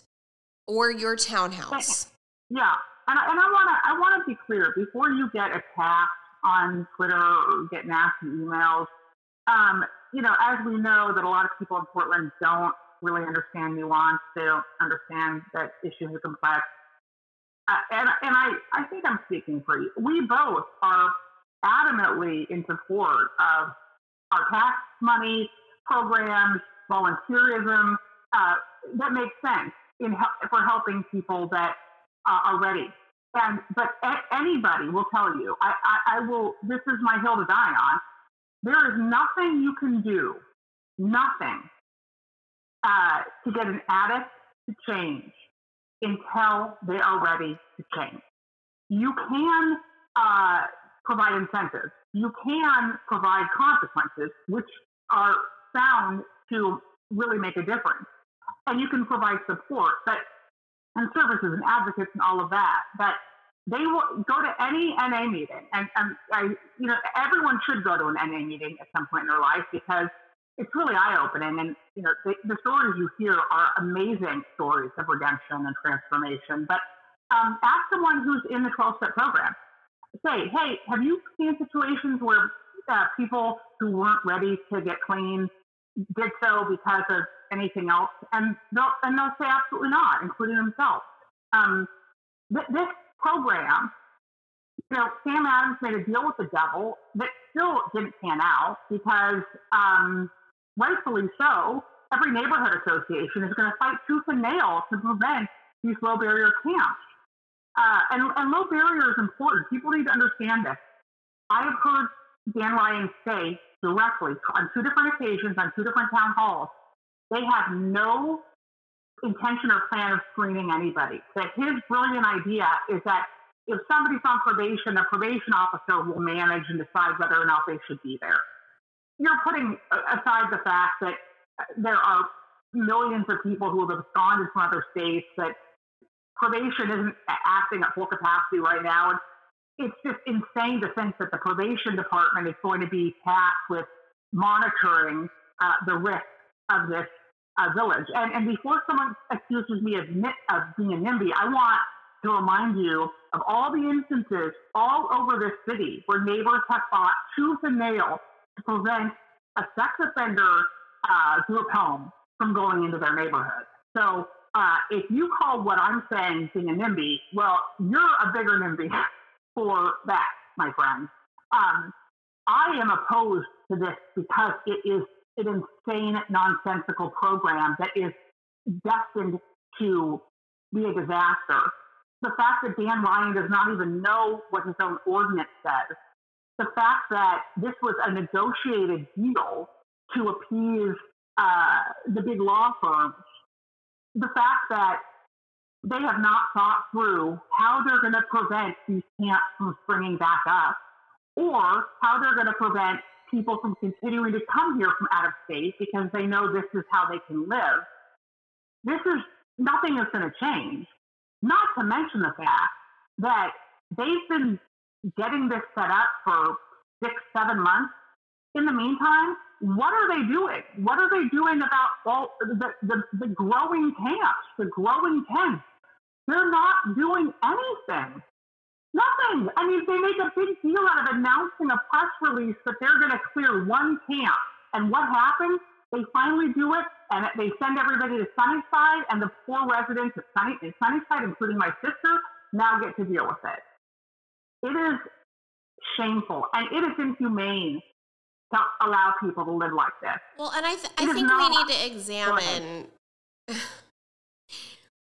or your townhouse. Yeah, and I, and I want to I want to be clear before you get attacked on Twitter or get nasty emails. Um, you know, as we know that a lot of people in Portland don't really understand nuance. They don't understand that issues are complex. Uh, and and I, I think I'm speaking for you. We both are adamantly in support of our tax money programs, volunteerism uh, that makes sense in for helping people that uh, ready. And but a- anybody will tell you, I, I, I will. This is my hill to die on. There is nothing you can do, nothing, uh, to get an addict to change until they are ready to change. You can uh, provide incentives. You can provide consequences, which are found to really make a difference. And you can provide support. But and services and advocates and all of that, But they will go to any NA meeting. And, and I, you know, everyone should go to an NA meeting at some point in their life because it's really eye opening. And, you know, the, the, stories you hear are amazing stories of redemption and transformation. But um, ask someone who's in the 12 step program. Say, hey, have you seen situations where uh, people who weren't ready to get clean did so because of anything else, and they'll and they'll say absolutely not, including themselves. Um, th- this program, you know, Sam Adams made a deal with the devil that still didn't pan out because, um, rightfully so, every neighborhood association is going to fight tooth and nail to prevent these low barrier camps. Uh, and, and low barrier is important. People need to understand this. I have heard Dan Ryan say directly on two different occasions on two different town halls they have no intention or plan of screening anybody. That his brilliant idea is that if somebody's on probation, the probation officer will manage and decide whether or not they should be there. You're putting aside the fact that there are millions of people who have absconded from other states, that probation isn't acting at full capacity right now. And it's just insane to think that the probation department is going to be tasked with monitoring uh, the risk of this uh, village. And, and before someone accuses me of, of being a NIMBY, I want to remind you of all the instances all over this city where neighbors have fought tooth and nail to prevent a sex offender uh, group home from going into their neighborhood. So uh, if you call what I'm saying being a NIMBY, well, you're a bigger NIMBY for that, my friend. Um, I am opposed to this because it is an insane, nonsensical program that is destined to be a disaster. The fact that Dan Ryan does not even know what his own ordinance says, the fact that this was a negotiated deal to appease uh, the big law firms, the fact that they have not thought through how they're going to prevent these camps from springing back up or how they're going to prevent people from continuing to come here from out of state because they know this is how they can live. This is nothing is going to change. Not to mention the fact that they've been getting this set up for six, seven months. In the meantime, what are they doing? What are they doing about all the, the, the growing camps, the growing tents? They're not doing anything. Nothing. I mean, they make a big deal out of announcing a press release that they're going to clear one camp. And what happens? They finally do it, and they send everybody to Sunnyside, and the poor residents of Sunny, Sunnyside, including my sister, now get to deal with it. It is shameful and it is inhumane to allow people to live like this. Well, and I, th- I think not, we need to examine.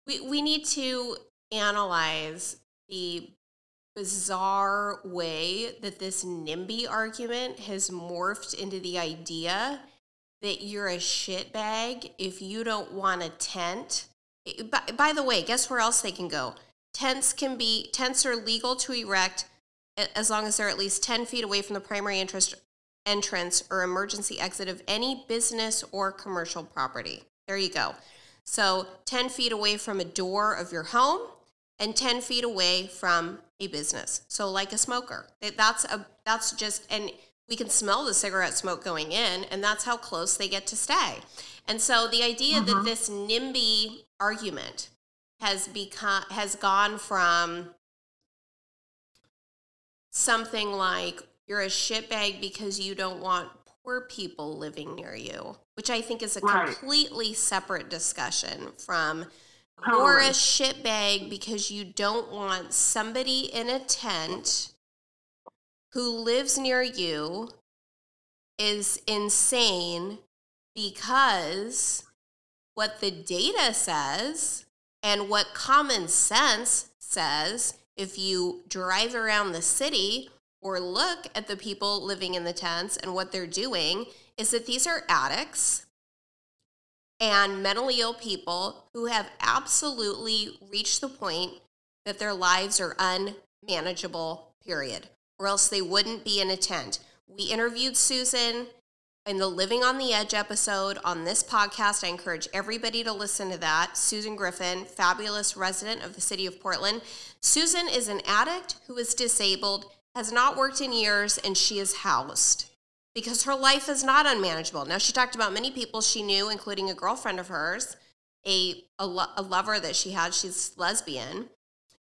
we we need to analyze the bizarre way that this NIMBY argument has morphed into the idea that you're a shitbag if you don't want a tent. By, by the way, guess where else they can go? Tents can be tents are legal to erect as long as they're at least 10 feet away from the primary interest entrance or emergency exit of any business or commercial property. There you go. So 10 feet away from a door of your home and 10 feet away from a business. So like a smoker. That's a that's just and we can smell the cigarette smoke going in and that's how close they get to stay. And so the idea mm-hmm. that this NIMBY argument has become has gone from something like you're a shitbag because you don't want poor people living near you, which I think is a right. completely separate discussion from totally. you're a shitbag because you don't want somebody in a tent who lives near you is insane because what the data says and what common sense says if you drive around the city or look at the people living in the tents and what they're doing is that these are addicts and mentally ill people who have absolutely reached the point that their lives are unmanageable, period, or else they wouldn't be in a tent. We interviewed Susan in the Living on the Edge episode on this podcast. I encourage everybody to listen to that. Susan Griffin, fabulous resident of the city of Portland. Susan is an addict who is disabled, has not worked in years, and she is housed because her life is not unmanageable. Now, she talked about many people she knew, including a girlfriend of hers, a, a, lo- a lover that she had, she's lesbian,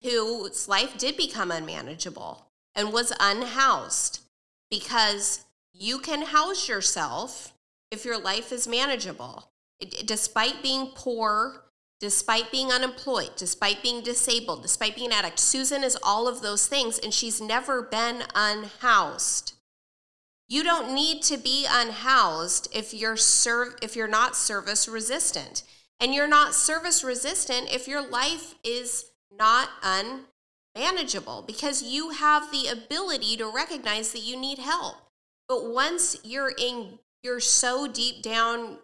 whose life did become unmanageable and was unhoused because you can house yourself if your life is manageable. It, despite being poor, despite being unemployed, despite being disabled, despite being an addict, Susan is all of those things and she's never been unhoused. You don't need to be unhoused if you're if you're not service resistant. And you're not service resistant if your life is not unmanageable because you have the ability to recognize that you need help. But once you're in, you're so deep down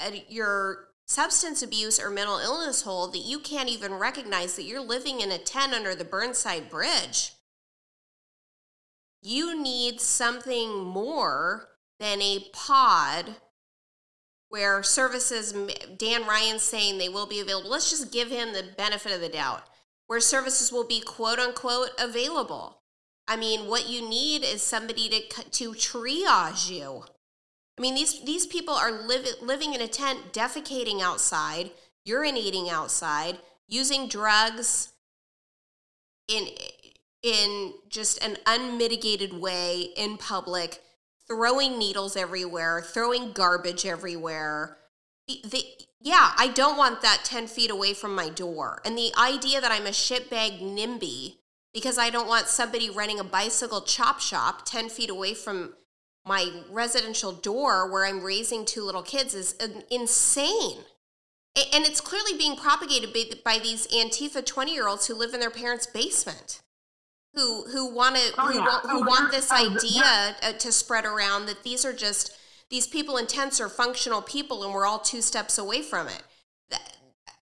at your substance abuse or mental illness hole that you can't even recognize that you're living in a tent under the Burnside Bridge. You need something more than a pod where services, Dan Ryan's saying they will be available. Let's just give him the benefit of the doubt, where services will be quote unquote available. I mean, what you need is somebody to to triage you. I mean, these these people are live, living in a tent, defecating outside, urinating outside, using drugs in in just an unmitigated way in public, throwing needles everywhere, throwing garbage everywhere. The, yeah, I don't want that 10 feet away from my door. And the idea that I'm a shitbag NIMBY because I don't want somebody running a bicycle chop shop 10 feet away from my residential door where I'm raising two little kids is insane. And it's clearly being propagated by these Antifa 20 year olds who live in their parents' basement. Who, who want to oh, who, yeah. want, who oh, want this oh, idea yeah. to spread around that these are just these people in tents are functional people and we're all two steps away from it.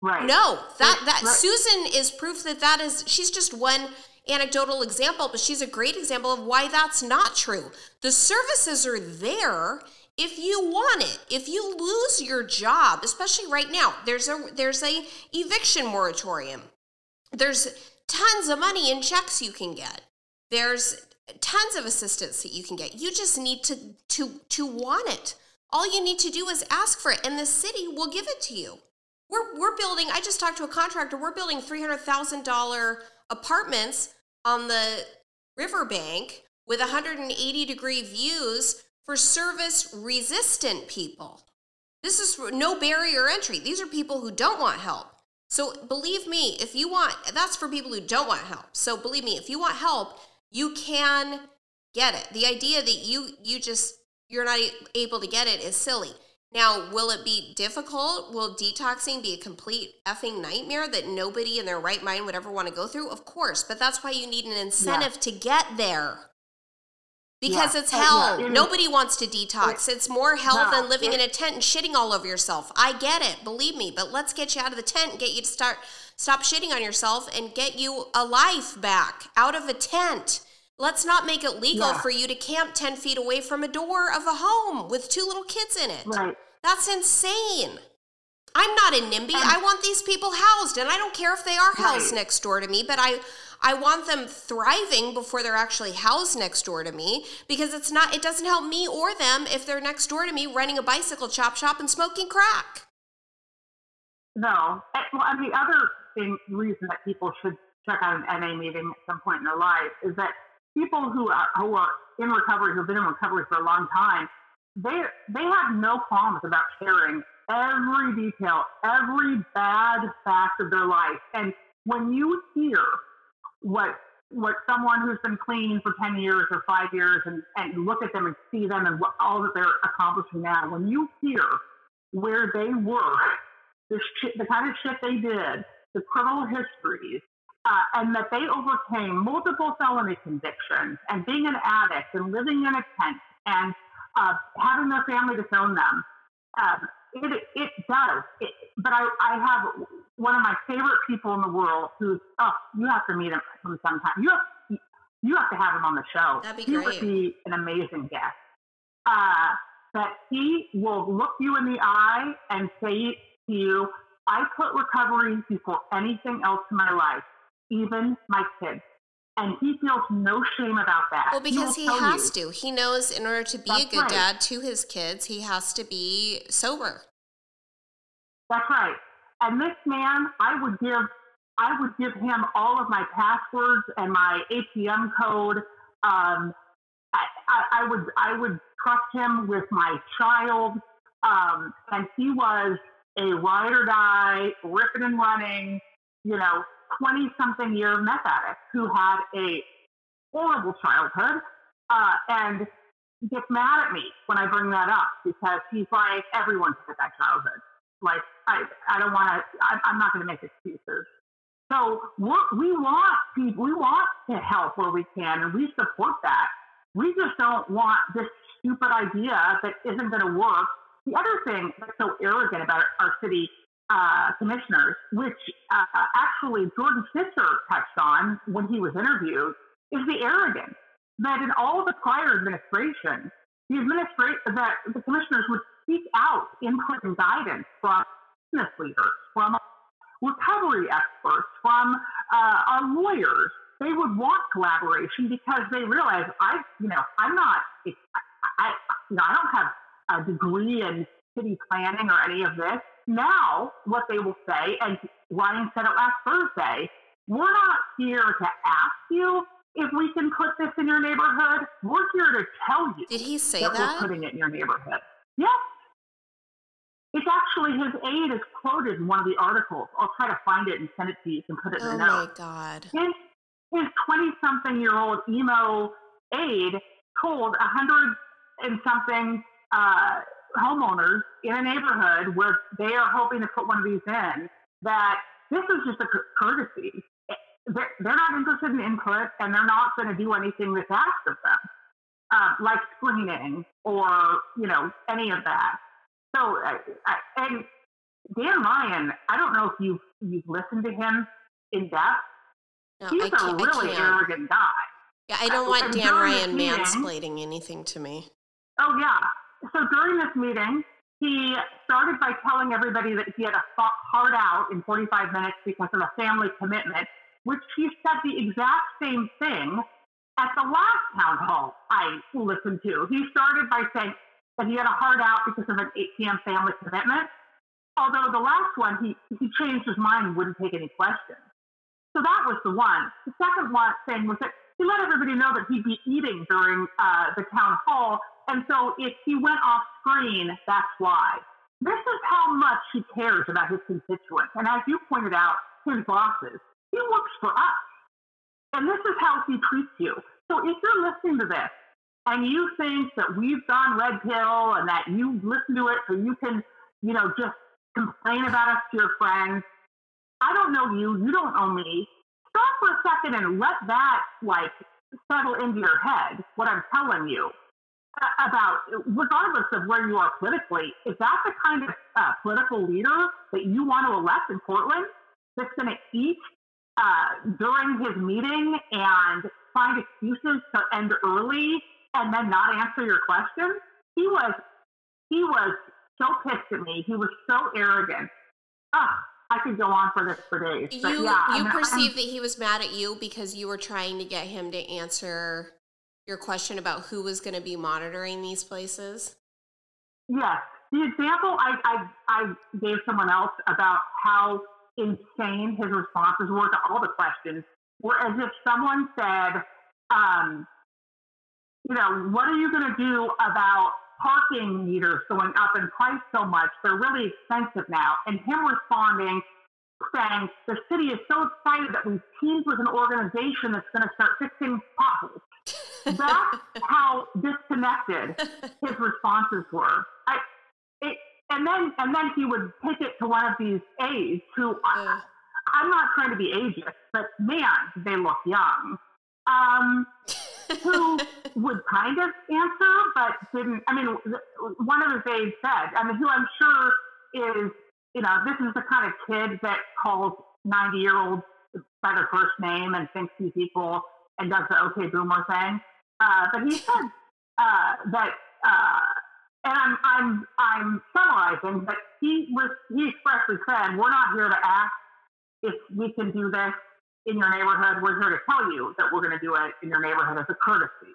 Right. No, that that right. Susan is proof that that is she's just one anecdotal example, but she's a great example of why that's not true. The services are there if you want it. If you lose your job, especially right now, there's a there's a eviction moratorium. There's tons of money in checks you can get. There's tons of assistance that you can get. You just need to to to want it. All you need to do is ask for it and the city will give it to you. We're we're building I just talked to a contractor. We're building $300,000 apartments on the riverbank with 180 degree views for service resistant people. This is no barrier entry. These are people who don't want help. So believe me, if you want, that's for people who don't want help. So believe me, if you want help, you can get it. The idea that you you just you're not able to get it is silly. Now, will it be difficult? Will detoxing be a complete effing nightmare that nobody in their right mind would ever want to go through? Of course, but that's why you need an incentive yeah. to get there. Because yeah. it's hell. Yeah. Nobody wants to detox. It's more hell than living in a tent and shitting all over yourself. I get it, believe me, but let's get you out of the tent and get you to start stop shitting on yourself and get you a life back out of a tent. Let's not make it legal yeah. for you to camp 10 feet away from a door of a home with two little kids in it. Right. That's insane. I'm not a NIMBY. Um, I want these people housed, and I don't care if they are housed right. next door to me, but I I want them thriving before they're actually housed next door to me because it's not it doesn't help me or them if they're next door to me running a bicycle chop shop and smoking crack. No. Eh, well, and the other thing reason that people should check out an NA meeting at some point in their life is that people who are who are in recovery, who've been in recovery for a long time, they they have no qualms about sharing every detail, every bad fact of their life. And when you hear what what someone who's been clean for 10 years or five years and, and look at them and see them and what, all that they're accomplishing now, when you hear where they were, the, shit, the kind of shit they did, the criminal histories, uh, and that they overcame multiple felony convictions and being an addict and living in a tent and uh, having their family disown them. Uh, it, it does. It, but I, I have one of my favorite people in the world who's, oh, you have to meet him sometime. You have, you have to have him on the show. That'd be he great. would be an amazing guest. Uh, that he will look you in the eye and say to you, I put recovery before anything else in my life, even my kids. And he feels no shame about that. Well, because he, he has you. to. He knows in order to be That's a good right. dad to his kids, he has to be sober. That's right. And this man, I would give, I would give him all of my passwords and my ATM code. Um, I, I, I, would, I would trust him with my child. Um, and he was a ride or die, ripping and running, you know, 20 something year meth addict who had a horrible childhood uh, and gets mad at me when I bring that up because he's like, everyone's had that childhood. Like, I, I don't want to, I'm not going to make excuses. So we want we want to help where we can, and we support that. We just don't want this stupid idea that isn't going to work. The other thing that's so arrogant about our city uh, commissioners, which uh, actually Jordan Fisher touched on when he was interviewed, is the arrogance that in all the prior administrations, the administration that the commissioners would seek out input and guidance from business leaders, from recovery experts, from uh, our lawyers. They would want collaboration because they realize I, you know, I'm not, I, I, you know, I don't have a degree in city planning or any of this. Now, what they will say, and Ryan said it last Thursday, we're not here to ask you if we can put this in your neighborhood. We're here to tell you. Did he say that? that? We're putting it in your neighborhood. Yes. It's actually his aide is quoted in one of the articles. I'll try to find it and send it to you and put it in oh the notes. Oh my God. His, his 20 something year old emo aide told a hundred and something uh, homeowners in a neighborhood where they are hoping to put one of these in that this is just a courtesy. They're, they're not interested in input and they're not going to do anything that's asked of them, uh, like screening or, you know, any of that. So, and Dan Ryan, I don't know if you've, you've listened to him in depth. No, He's a really arrogant guy. Yeah, I don't uh, want Dan Ryan meeting, mansplaining anything to me. Oh, yeah so during this meeting, he started by telling everybody that he had a hard out in 45 minutes because of a family commitment, which he said the exact same thing at the last town hall I listened to. He started by saying that he had a hard out because of an 8 p.m. family commitment. Although the last one, he, he changed his mind and wouldn't take any questions. So that was the one. The second one thing was that he let everybody know that he'd be eating during uh, the town hall and so if he went off screen, that's why. This is how much he cares about his constituents. And as you pointed out, his bosses, he works for us. And this is how he treats you. So if you're listening to this and you think that we've gone red pill and that you listen to it so you can, you know, just complain about us to your friends. I don't know you. You don't know me. Stop for a second and let that like settle into your head. What I'm telling you about, regardless of where you are politically, is that the kind of uh, political leader that you want to elect in Portland? That's going to eat uh, during his meeting and find excuses to end early and then not answer your questions. He was he was so pissed at me. He was so arrogant. Ugh, I could go on for this for days. You yeah, you perceive that he was mad at you because you were trying to get him to answer your question about who was going to be monitoring these places. Yes, the example I, I I gave someone else about how insane his responses were to all the questions were as if someone said, um, you know, what are you going to do about parking meters going up in price so much? They're really expensive now. And him responding, saying, the city is so excited that we've teamed with an organization that's going to start fixing potholes. That's how disconnected his responses were. I, it, and then and then he would take it to one of these aides who I, I'm not trying to be ageist, but man, they look young. Um, who would kind of answer, but didn't. I mean, one of his aides said, I mean, who I'm sure is, you know, this is the kind of kid that calls 90 year olds by their first name and thinks he's equal and does the okay boomer thing. Uh, but he said uh, that, uh, and I'm, I'm, I'm summarizing, but he was, he expressly said, we're not here to ask if we can do this in your neighborhood. We're here to tell you that we're going to do it in your neighborhood as a courtesy.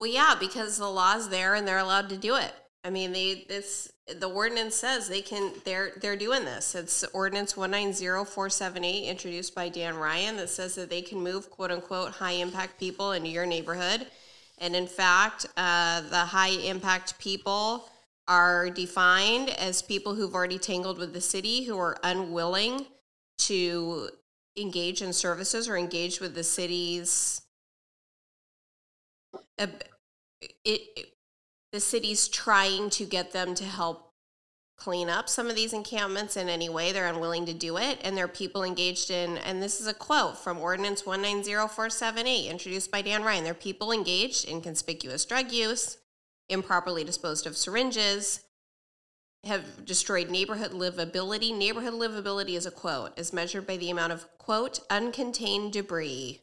Well, yeah, because the law's there and they're allowed to do it. I mean, they this the ordinance says they can they're they're doing this. It's ordinance 190478 introduced by Dan Ryan that says that they can move quote unquote high impact people into your neighborhood. And in fact, uh, the high impact people are defined as people who've already tangled with the city who are unwilling to engage in services or engage with the city's uh, it, the city's trying to get them to help clean up some of these encampments in any way they're unwilling to do it and there are people engaged in and this is a quote from ordinance 190478 introduced by dan ryan there are people engaged in conspicuous drug use improperly disposed of syringes have destroyed neighborhood livability. Neighborhood livability is a quote, is measured by the amount of, quote, uncontained debris,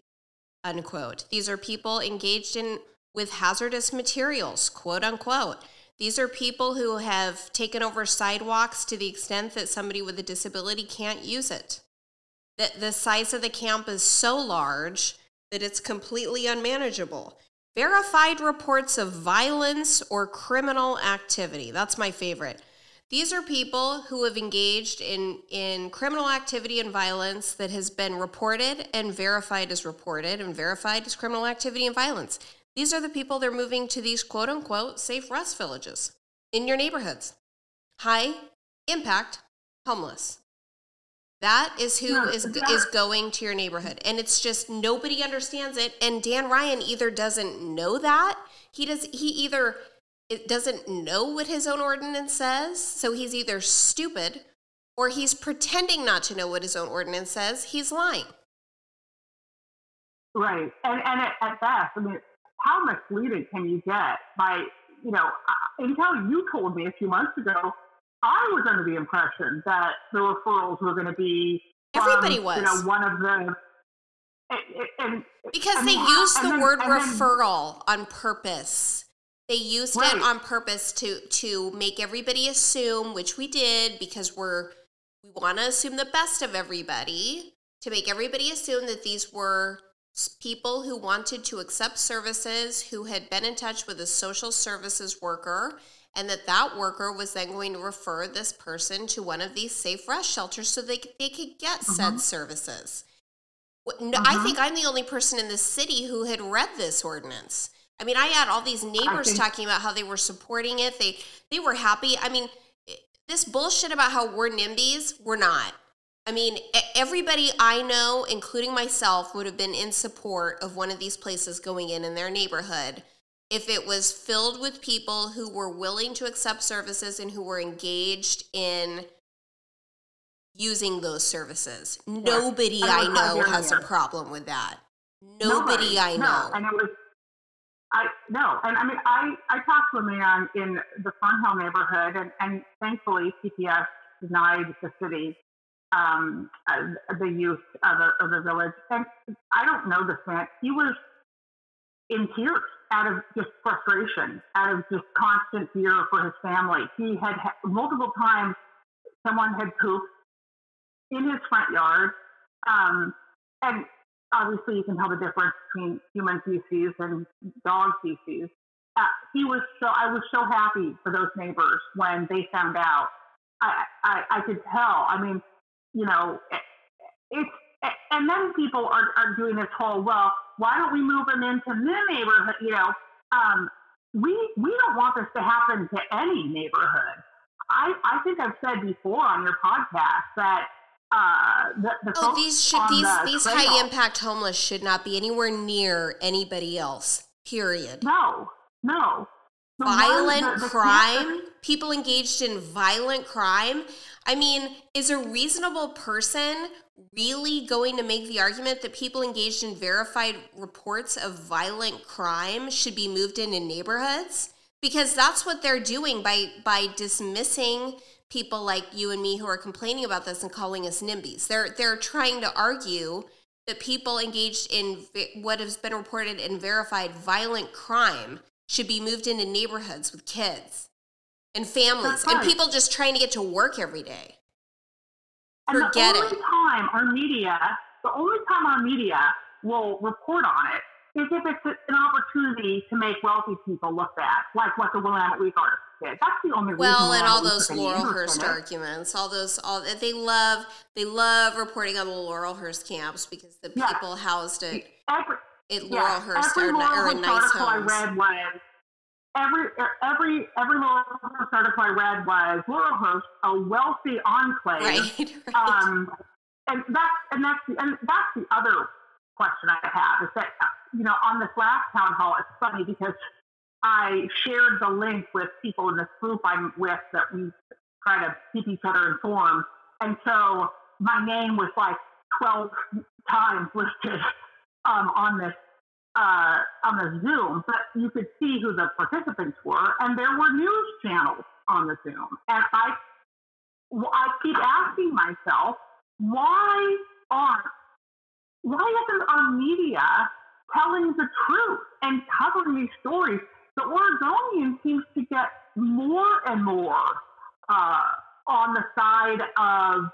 unquote. These are people engaged in with hazardous materials, quote unquote. These are people who have taken over sidewalks to the extent that somebody with a disability can't use it. That the size of the camp is so large that it's completely unmanageable. Verified reports of violence or criminal activity. That's my favorite these are people who have engaged in, in criminal activity and violence that has been reported and verified as reported and verified as criminal activity and violence. These are the people they're moving to these quote unquote safe rest villages in your neighborhoods. High impact homeless. That is who is is going to your neighborhood. And it's just nobody understands it. And Dan Ryan either doesn't know that. He does he either it doesn't know what his own ordinance says, so he's either stupid or he's pretending not to know what his own ordinance says. He's lying. Right. And, and at, at best, I mean, how misleading can you get by, you know, uh, until you told me a few months ago, I was under the impression that the referrals were going to be everybody was, you know, one of the and, and, because and they used the then, word referral then, on purpose they used right. it on purpose to to make everybody assume, which we did because we're we want to assume the best of everybody, to make everybody assume that these were people who wanted to accept services who had been in touch with a social services worker and that that worker was then going to refer this person to one of these safe rest shelters so they, they could get uh-huh. said services. No, uh-huh. I think I'm the only person in the city who had read this ordinance. I mean, I had all these neighbors think, talking about how they were supporting it. They they were happy. I mean, this bullshit about how we're NIMBYs, we're not. I mean, everybody I know, including myself, would have been in support of one of these places going in in their neighborhood if it was filled with people who were willing to accept services and who were engaged in using those services. Yeah. Nobody I, I know has a problem with that. Nobody, Nobody I know. No. And it was I no, and I mean I I talked to a man in the Fernhill neighborhood, and, and thankfully PPS denied the city um, uh, the youth of the, of the village. And I don't know this man. He was in tears out of just frustration, out of just constant fear for his family. He had multiple times someone had pooped in his front yard, um, and obviously you can tell the difference between human feces and dog feces. Uh, he was so I was so happy for those neighbors when they found out. I I, I could tell. I mean, you know, it's and then people are, are doing this whole well, why don't we move them into the neighborhood? You know, um, we we don't want this to happen to any neighborhood. I I think I've said before on your podcast that uh, the, the oh, these should these the these high impact homeless should not be anywhere near anybody else. Period. No, no. The violent one, the, the crime, people engaged in violent crime. I mean, is a reasonable person really going to make the argument that people engaged in verified reports of violent crime should be moved into neighborhoods? Because that's what they're doing by by dismissing people like you and me who are complaining about this and calling us NIMBYs. They're they're trying to argue that people engaged in what has been reported and verified violent crime should be moved into neighborhoods with kids and families and uh-huh. people just trying to get to work every day. And Forget the only it. time our media, the only time our media will report on it is if it's an opportunity to make wealthy people look bad, like what the Willamette Week article did. That's the only well, and all those Laurelhurst arguments, all those, all that they love, they love reporting on the Laurelhurst camps because the people housed at every, at Laurelhurst every are, are in nice homes. I read was every every every Laurelhurst article I read was Laurelhurst, a wealthy enclave. Right, right. Um, and that's and that's the, and that's the other question I have is that you know on this last town hall, it's funny because I shared the link with people in this group I'm with that we try to keep each other informed, and so my name was like 12 times listed um, on this uh, on the Zoom, but you could see who the participants were, and there were news channels on the Zoom. And I, I keep asking myself, why aren't, why isn't our media telling the truth and covering these stories? The Oregonian seems to get more and more uh, on the side of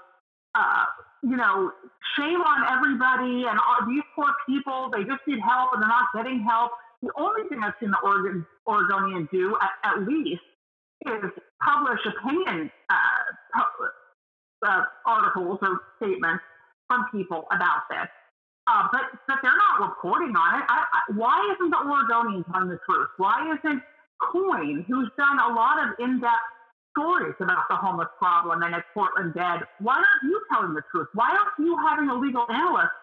uh, you know, shame on everybody and all, these poor people, they just need help and they're not getting help. The only thing I've seen the Oregon, Oregonian do, at, at least, is publish opinion uh, uh, articles or statements from people about this. Uh, but but they're not reporting on it. I, I, why isn't the Oregonian telling the truth? Why isn't KOIN, who's done a lot of in-depth stories about the homeless problem and it's Portland dead. Why aren't you telling the truth? Why aren't you having a legal analyst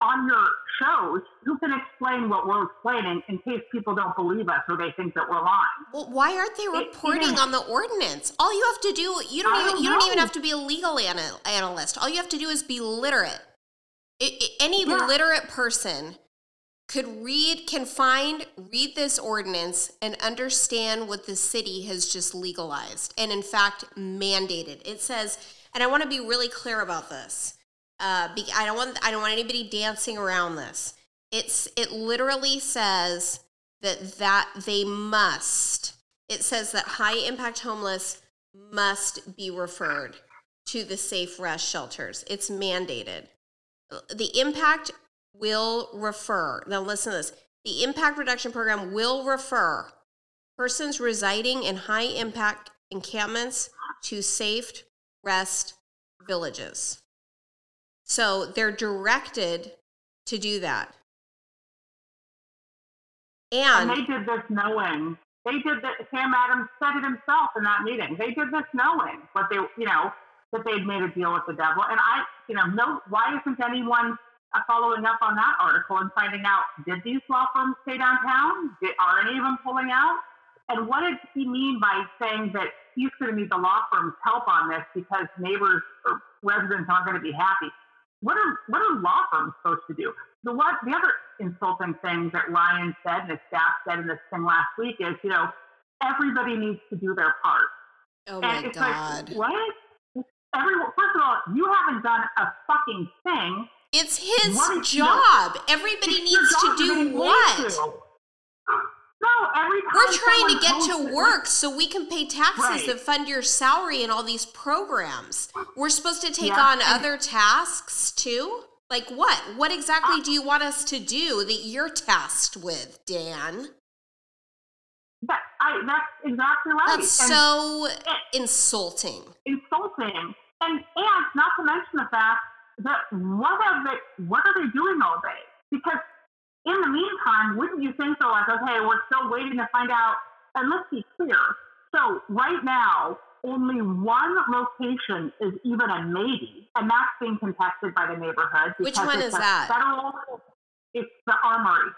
on your shows who can explain what we're explaining in case people don't believe us or they think that we're lying? Well, why aren't they reporting on the ordinance? All you have to do you don't even don't you don't even have to be a legal ana- analyst. All you have to do is be literate. It, it, any yeah. literate person could read, can find, read this ordinance and understand what the city has just legalized and, in fact, mandated. It says, and I want to be really clear about this. Uh, I don't want I don't want anybody dancing around this. It's it literally says that that they must. It says that high impact homeless must be referred to the safe rest shelters. It's mandated. The impact will refer, now listen to this the impact reduction program will refer persons residing in high impact encampments to safe rest villages. So they're directed to do that. And, and they did this knowing. They did that. Sam Adams said it himself in that meeting. They did this knowing what they, you know, that they'd made a deal with the devil. And I, you know, no, why isn't anyone Uh, following up on that article and finding out did these law firms stay downtown? Did, are any of them pulling out? And what did he mean by saying that he's going to need the law firm's help on this because neighbors or residents aren't going to be happy? What are what are law firms supposed to do? The what the other insulting thing that Ryan said and his staff said in this thing last week is, you know, everybody needs to do their part. Oh my it's god! Like, what? Everyone, first of all, you haven't done a fucking thing. It's his job. Everybody It's needs to do what? to. No, every We're trying to get to it, work so we can pay taxes Right. that fund your salary and all these programs. We're supposed to take Yeah, on other tasks too? Like what? What exactly uh, do you want us to do that you're tasked with, Dan? That, I, that's exactly right. That's And so insulting. insulting. And and not to mention the fact that what are they what are they doing all day? Because in the meantime, wouldn't you think they're like, okay, we're still waiting to find out and let's be clear. So right now, only one location is even a maybe, and that's being contested by the neighborhood. Which one is that? Federal, it's the armory.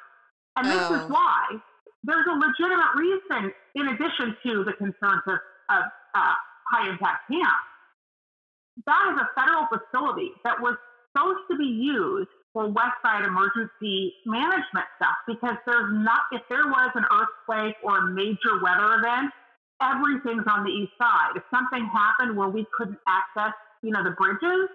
And this Oh. is why there's a legitimate reason, in addition to the concerns of, of uh, high impact camp. That is a federal facility that was supposed to be used for West Side emergency management stuff because there's not, if there was an earthquake or a major weather event, everything's on the east side. If something happened where we couldn't access, you know, the bridges,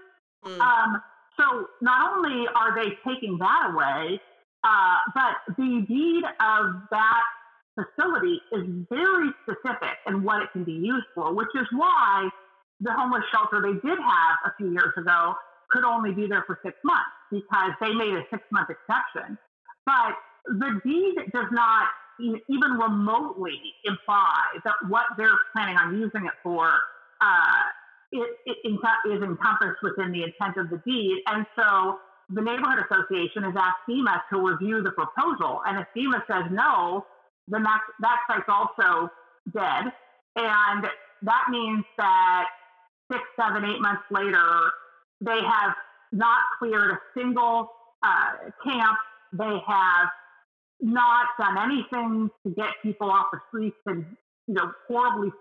Mm. um, so not only are they taking that away, uh, but the deed of that facility is very specific in what it can be used for, which is why the homeless shelter they did have a few years ago could only be there for six months because they made a six month exception. But the deed does not even remotely imply that what they're planning on using it for uh, it, it is encompassed within the intent of the deed. And so the neighborhood association has asked FEMA to review the proposal. And if FEMA says no, then that, that site's also dead. And that means that six, seven, eight months later, they have not cleared a single uh, camp. They have not done anything to get people off the streets in you know horribly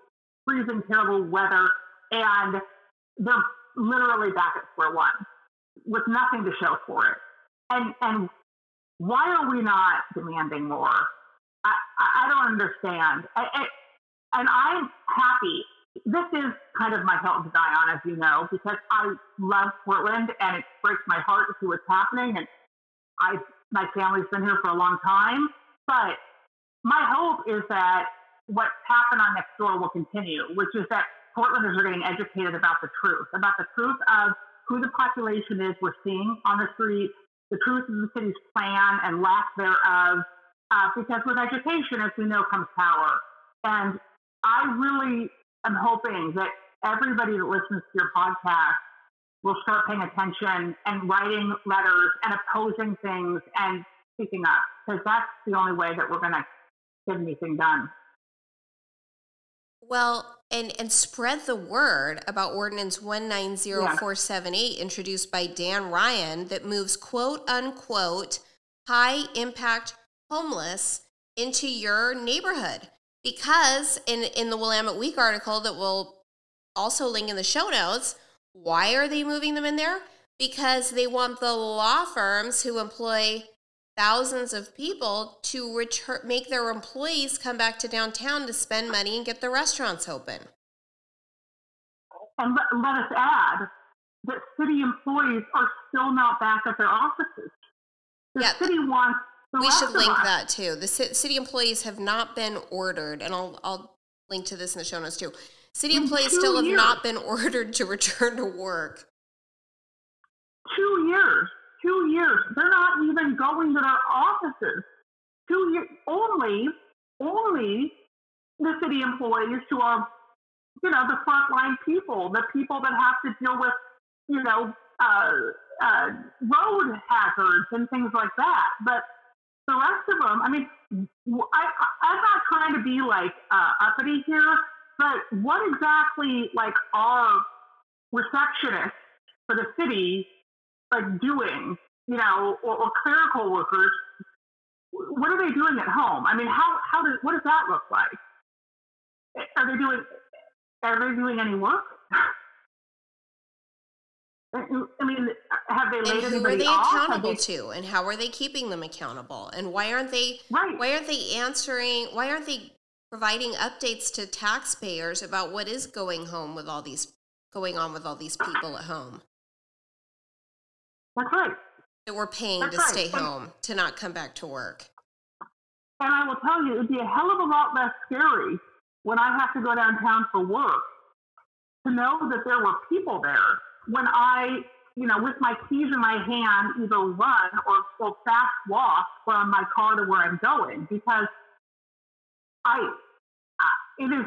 freezing, terrible weather, and they're literally back at square one with nothing to show for it. And and why are we not demanding more? I, I, don't understand. I, I, and I'm happy. This is kind of my hill to die on, as you know, because I love Portland and it breaks my heart to see what's happening. And I, my family's been here for a long time. But my hope is that what's happened on Nextdoor will continue, which is that Portlanders are getting educated about the truth, about the truth of who the population is we're seeing on the street, the truth of the city's plan and lack thereof. Uh, because with education, as we know, comes power. And I really am hoping that everybody that listens to your podcast will start paying attention and writing letters and opposing things and speaking up, because that's the only way that we're going to get anything done. Well, and and spread the word about ordinance 190478 introduced by Dan Ryan that moves quote unquote high impact homeless into your neighborhood. Because in in the Willamette Week article that we'll also link in the show notes, why are they moving them in there? Because they want the law firms who employ thousands of people to return make their employees come back to downtown to spend money and get the restaurants open. And let, let us add that city employees are still not back at their offices. The Yeah. city wants we should link that too. The city employees have not been ordered, and I'll I'll link to this in the show notes too. City In employees still have years. not been ordered to return to work. Two years. Two years. They're not even going to their offices. Two years. Only, only the city employees who are, you know, the frontline people, the people that have to deal with, you know, uh, uh, road hazards and things like that. But the rest of them, I mean, I, I, am not trying to be like uh, uppity here, but what exactly like are receptionists for the city like doing, you know, or, or clerical workers? What are they doing at home? I mean, how how does what does that look like? Are they doing are they doing any work? I mean, have they laid and who are they off? accountable they... to, and how are they keeping them accountable? And why aren't they? Right. Why aren't they answering? Why aren't they providing updates to taxpayers about what is going home with all these going on with all these uh, uh. people at home? That's right. That we're paying That's to right. stay And, home to not come back to work. and I will tell you, it'd be a hell of a lot less scary when I have to go downtown for work to know that there were people there when I, you know, with my keys in my hand, either run or, or fast walk from my car to where I'm going because I, I it is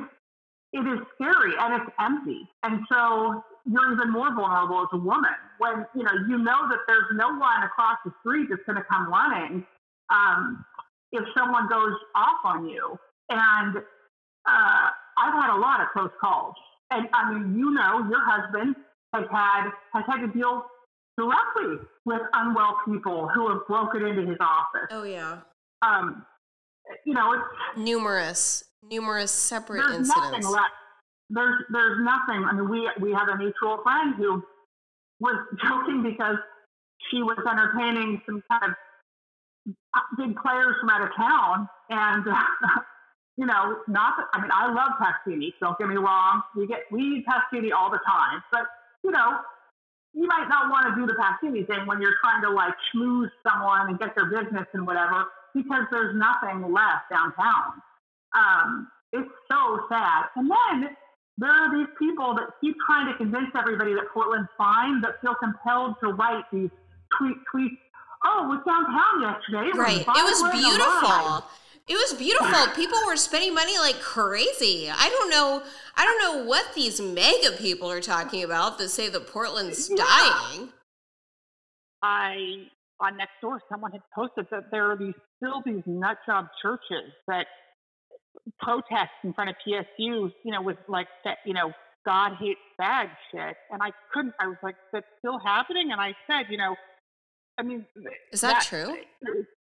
it is scary and it's empty, and so you're even more vulnerable as a woman when you know you know that there's no one across the street that's going to come running um, if someone goes off on you. And uh, I've had a lot of close calls, and I mean, you know, your husband has had has had to deal directly with unwell people who have broken into his office. Oh yeah. Um, you know, it's numerous, numerous separate there's incidents. nothing left. There's there's nothing. I mean, we we have a mutual friend who was joking because she was entertaining some kind of big players from out of town, and uh, you know, not. That, I mean, I love Pasquini. Don't get me wrong. We get we eat Pasquini all the time, but you know, you might not want to do the Pasquini thing when you're trying to like schmooze someone and get their business and whatever, because there's nothing left downtown. Um, it's so sad. And then there are these people that keep trying to convince everybody that Portland's fine, but feel compelled to write these tweet tweets. Oh, it was downtown yesterday. It right. Was it was beautiful. Alive." It was beautiful. People were spending money like crazy. I don't know. I don't know what these mega people are talking about that say that Portland's Yeah. dying. I on Nextdoor, someone had posted that there are these still these nut job churches that protest in front of PSUs, you know, with like that, you know, God hates bag shit. And I couldn't. I was like, that's still happening. And I said, you know, I mean, Is that, true?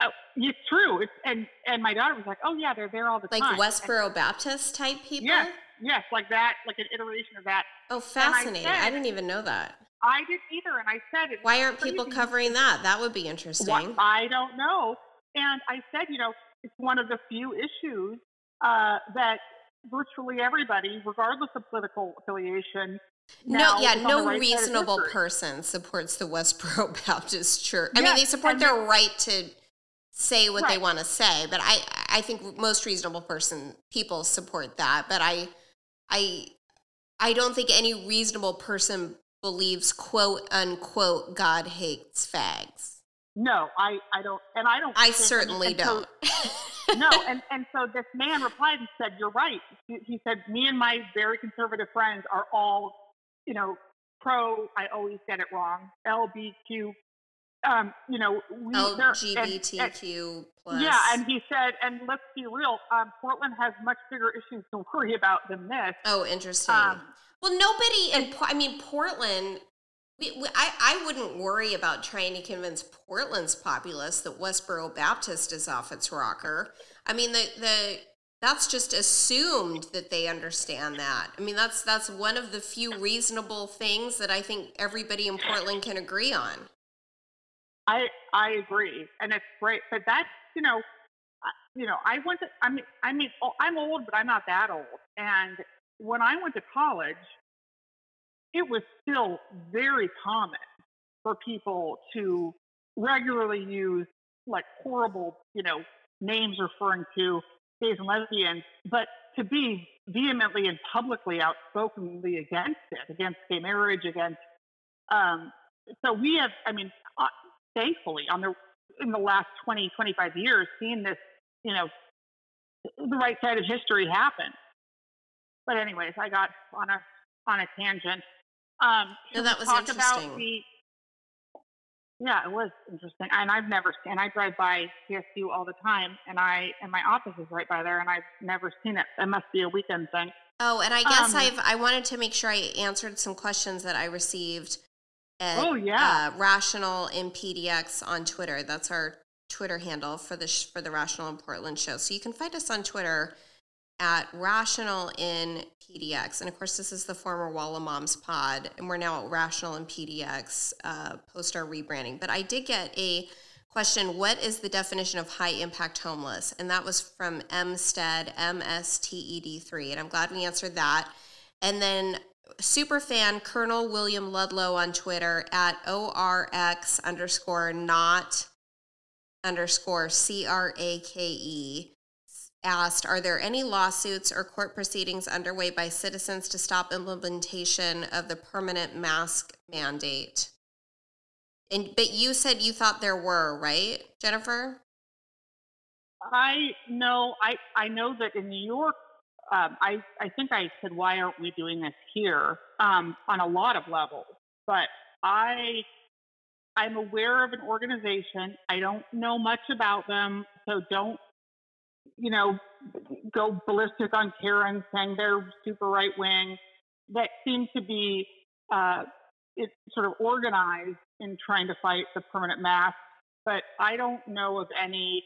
Oh, it's true. It's and and my daughter was like, oh yeah, they're there all the Like time. And- Westboro Baptist type people? Yes, yes, like that, like an iteration of that. Oh, fascinating. I, said- didn't even know that. I didn't either, and I said, it's Why aren't people covering that? That would be interesting. I don't know. And I said, you know, it's one of the few issues uh, that virtually everybody, regardless of political affiliation, No, yeah, is on the no right reasonable person supports the Westboro Baptist Church. I mean, they support their right to say what they want to say, but I, I think most reasonable person people support that. But I, I, I don't think any reasonable person believes "quote unquote" God hates fags. No, I, I don't, and I don't. I and- certainly and don't. no, and, and so this man replied and said, "You're right." He, he said, "Me and my very conservative friends are all, you know, pro. I always get it wrong. LBQ. Um, you know, we there- and- and- LGBTQ plus. Yeah, and he said, and let's be real, um, Portland has much bigger issues to worry about than this. Oh, interesting. Um, well, nobody in, I mean Portland. We, we, I I wouldn't worry about trying to convince Portland's populace that Westboro Baptist is off its rocker. I mean the the that's just assumed that they understand that. I mean that's that's one of the few reasonable things that I think everybody in Portland can agree on. I I agree, and it's great. But that's you know, you know, I went to. I mean, I mean, I'm old, but I'm not that old. And when I went to college, it was still very common for people to regularly use like horrible, you know, names referring to gays and lesbians, but to be vehemently and publicly outspokenly against it, against gay marriage, against. Um, so we have, I mean, thankfully, on the in the last 20, 25 years, seen this, you know, the right side of history happen. But anyways, I got on a on a tangent. Um, No, that was talk interesting. About the, yeah, it was interesting, and I've never seen. I drive by PSU all the time, and I and my office is right by there, and I've never seen it. It must be a weekend thing. Oh, and I guess um, I've I wanted to make sure I answered some questions that I received. At, oh yeah, uh, Rational in PDX on Twitter. That's our Twitter handle for the sh- for the Rational in Portland show. So you can find us on Twitter at Rational in PDX, and of course this is the former Walla Moms Pod, and we're now at Rational in PDX uh, post our rebranding. But I did get a question what is the definition of high impact homeless and that was from msted msted3 and i'm glad we answered that and then super fan colonel william ludlow on twitter at oryx underscore not underscore c-r-a-k-e asked are there any lawsuits or court proceedings underway by citizens to stop implementation of the permanent mask mandate and but you said you thought there were, right, Jennifer? I know. I I know that in New York, um, I I think I said, why aren't we doing this here? Um, on a lot of levels, but I I'm aware of an organization. I don't know much about them, so don't you know go ballistic on Karen saying they're super right wing. That seem to be uh, it's sort of organized in trying to fight the permanent mask, but I don't know of any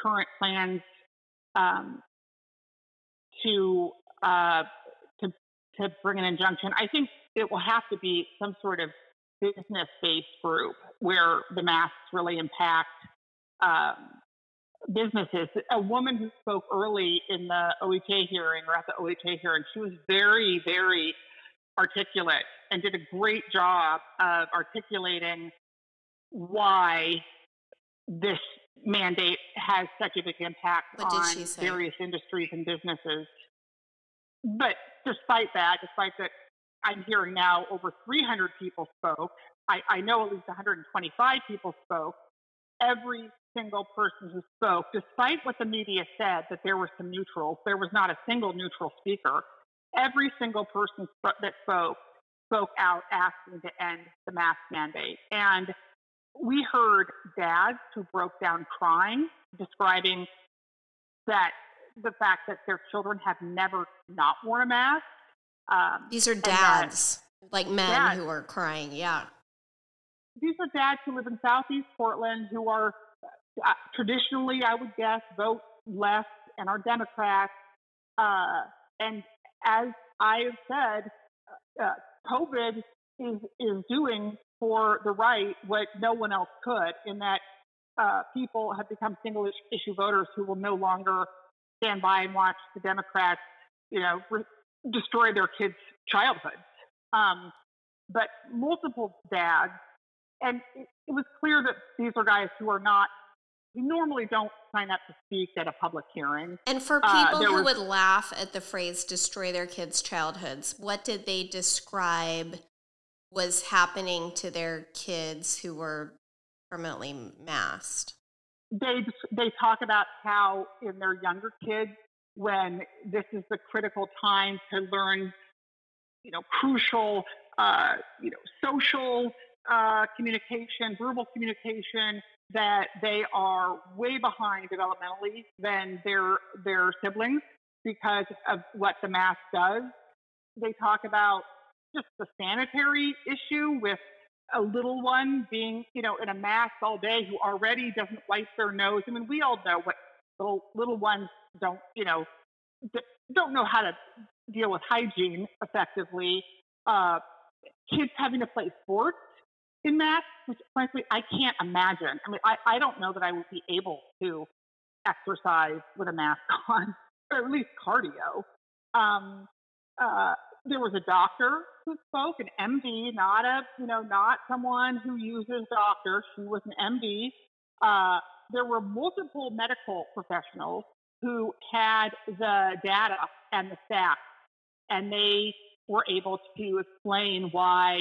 current plans um, to uh, to to bring an injunction. I think it will have to be some sort of business-based group where the masks really impact um, businesses. A woman who spoke early in the OHA hearing or at the OHA hearing, she was very, very articulate and did a great job of articulating why this mandate has such a big impact what on various industries and businesses. But despite that, despite that, I'm hearing now over 300 people spoke. I, I know at least 125 people spoke. Every single person who spoke, despite what the media said that there were some neutrals, there was not a single neutral speaker every single person that spoke spoke out asking to end the mask mandate. And we heard dads who broke down crying, describing that the fact that their children have never not worn a mask. Um, These are dads, that, like men dads, who are crying. Yeah. These are dads who live in Southeast Portland who are uh, traditionally, I would guess, vote left and are Democrats. Uh, and as I have said, uh, COVID is is doing for the right what no one else could, in that uh, people have become single issue voters who will no longer stand by and watch the Democrats, you know, re- destroy their kids' childhoods. Um, but multiple dads, and it, it was clear that these are guys who are not we normally don't sign up to speak at a public hearing. And for uh, people uh, who was, would laugh at the phrase destroy their kids' childhoods, what did they describe was happening to their kids who were permanently masked? They, they talk about how in their younger kids, when this is the critical time to learn, you know, crucial, uh, you know, social uh, communication, verbal communication, that they are way behind developmentally than their their siblings because of what the mask does. They talk about just the sanitary issue with a little one being, you know, in a mask all day who already doesn't wipe their nose. I mean, we all know what little little ones don't, you know, don't know how to deal with hygiene effectively. Uh, kids having to play sports in masks, which frankly I can't imagine. I mean, I, I don't know that I would be able to exercise with a mask on, or at least cardio. Um, uh, there was a doctor who spoke, an MD, not a you know not someone who uses doctor. She was an MD. Uh, there were multiple medical professionals who had the data and the facts, and they were able to explain why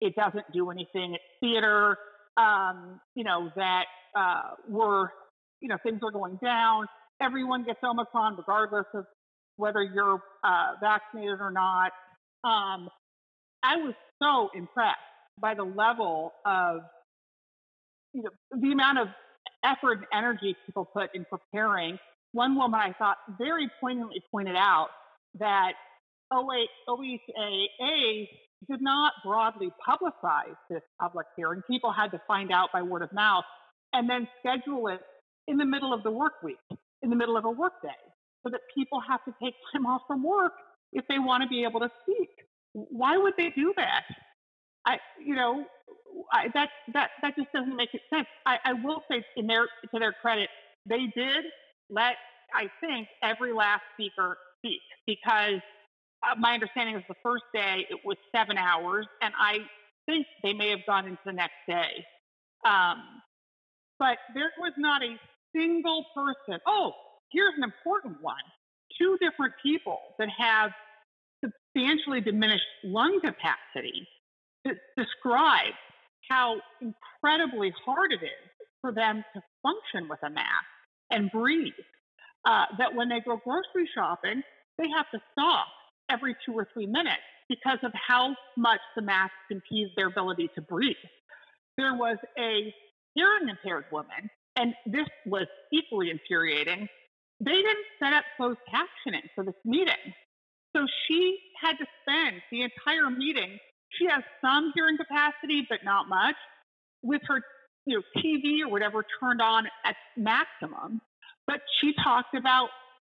it doesn't do anything. It's theater, um, you know, that uh, we're, you know, things are going down. Everyone gets Omicron, regardless of whether you're uh, vaccinated or not. Um, I was so impressed by the level of, you know, the amount of effort and energy people put in preparing. One woman I thought very poignantly pointed out that OHAA did not broadly publicize this public hearing. People had to find out by word of mouth and then schedule it in the middle of the work week, in the middle of a work day, so that people have to take time off from work if they want to be able to speak. Why would they do that? I, you know, I, that that that just doesn't make sense. I, I will say, in their to their credit, they did let I think every last speaker speak because uh, my understanding is the first day it was seven hours, and I think they may have gone into the next day. Um, but there was not a single person. Oh, here's an important one two different people that have substantially diminished lung capacity describe how incredibly hard it is for them to function with a mask and breathe. Uh, that when they go grocery shopping, they have to stop every two or three minutes because of how much the mask impedes their ability to breathe. There was a hearing impaired woman, and this was equally infuriating. They didn't set up closed captioning for this meeting. So she had to spend the entire meeting. She has some hearing capacity, but not much, with her you know, TV or whatever turned on at maximum. But she talked about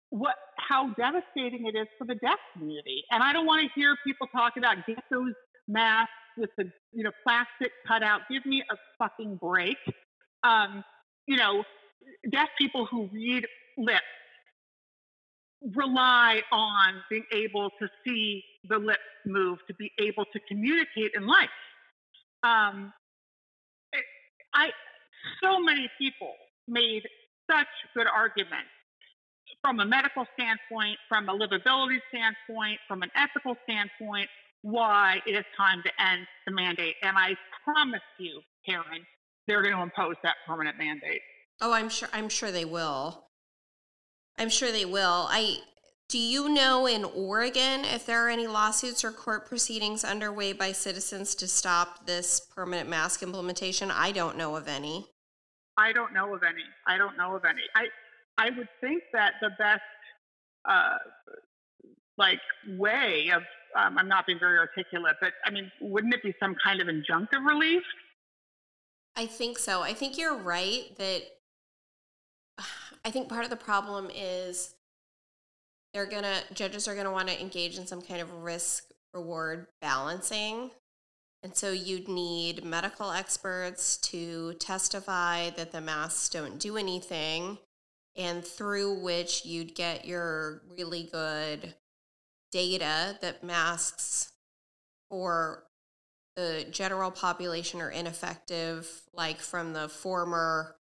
what how devastating it is for the deaf community. And I don't want to hear people talk about get those masks with the you know plastic cutout. Give me a fucking break. Um, you know, deaf people who read lips rely on being able to see the lips move to be able to communicate in life. Um, it, I so many people made such good arguments from a medical standpoint, from a livability standpoint, from an ethical standpoint, why it is time to end the mandate. And I promise you, Karen, they're going to impose that permanent mandate. Oh, I'm sure. I'm sure they will. I'm sure they will. I do you know in Oregon if there are any lawsuits or court proceedings underway by citizens to stop this permanent mask implementation? I don't know of any. I don't know of any. I don't know of any. I I would think that the best uh, like way of um, I'm not being very articulate, but I mean, wouldn't it be some kind of injunctive relief? I think so. I think you're right that I think part of the problem is they're gonna judges are gonna want to engage in some kind of risk reward balancing. And so you'd need medical experts to testify that the masks don't do anything and through which you'd get your really good data that masks for the general population are ineffective, like from the former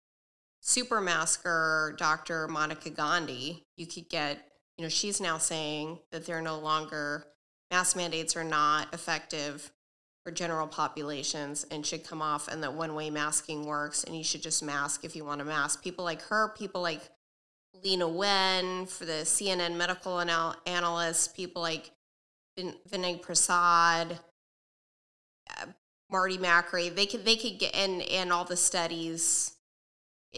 super masker Dr. Monica Gandhi. You could get, you know, she's now saying that they're no longer, mask mandates are not effective for general populations and should come off, and that one way masking works, and you should just mask if you want to mask. People like her, people like Leana Wen, for the CNN medical anal- analysts, people like Vin- Vinay Prasad, uh, Marty Makary, they could they could get and and all the studies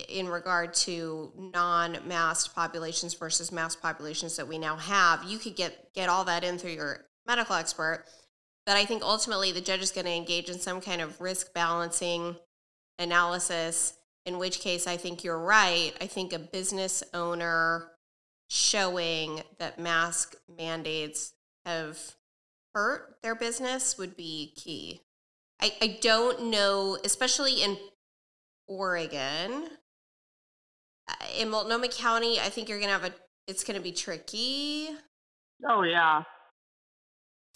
in regard to non-masked populations versus masked populations that we now have. You could get get all that in through your medical expert. But I think ultimately the judge is going to engage in some kind of risk balancing analysis in which case I think you're right. I think a business owner showing that mask mandates have hurt their business would be key. I, I don't know, especially in Oregon. In Multnomah County, I think you're going to have a, it's going to be tricky. Oh, yeah.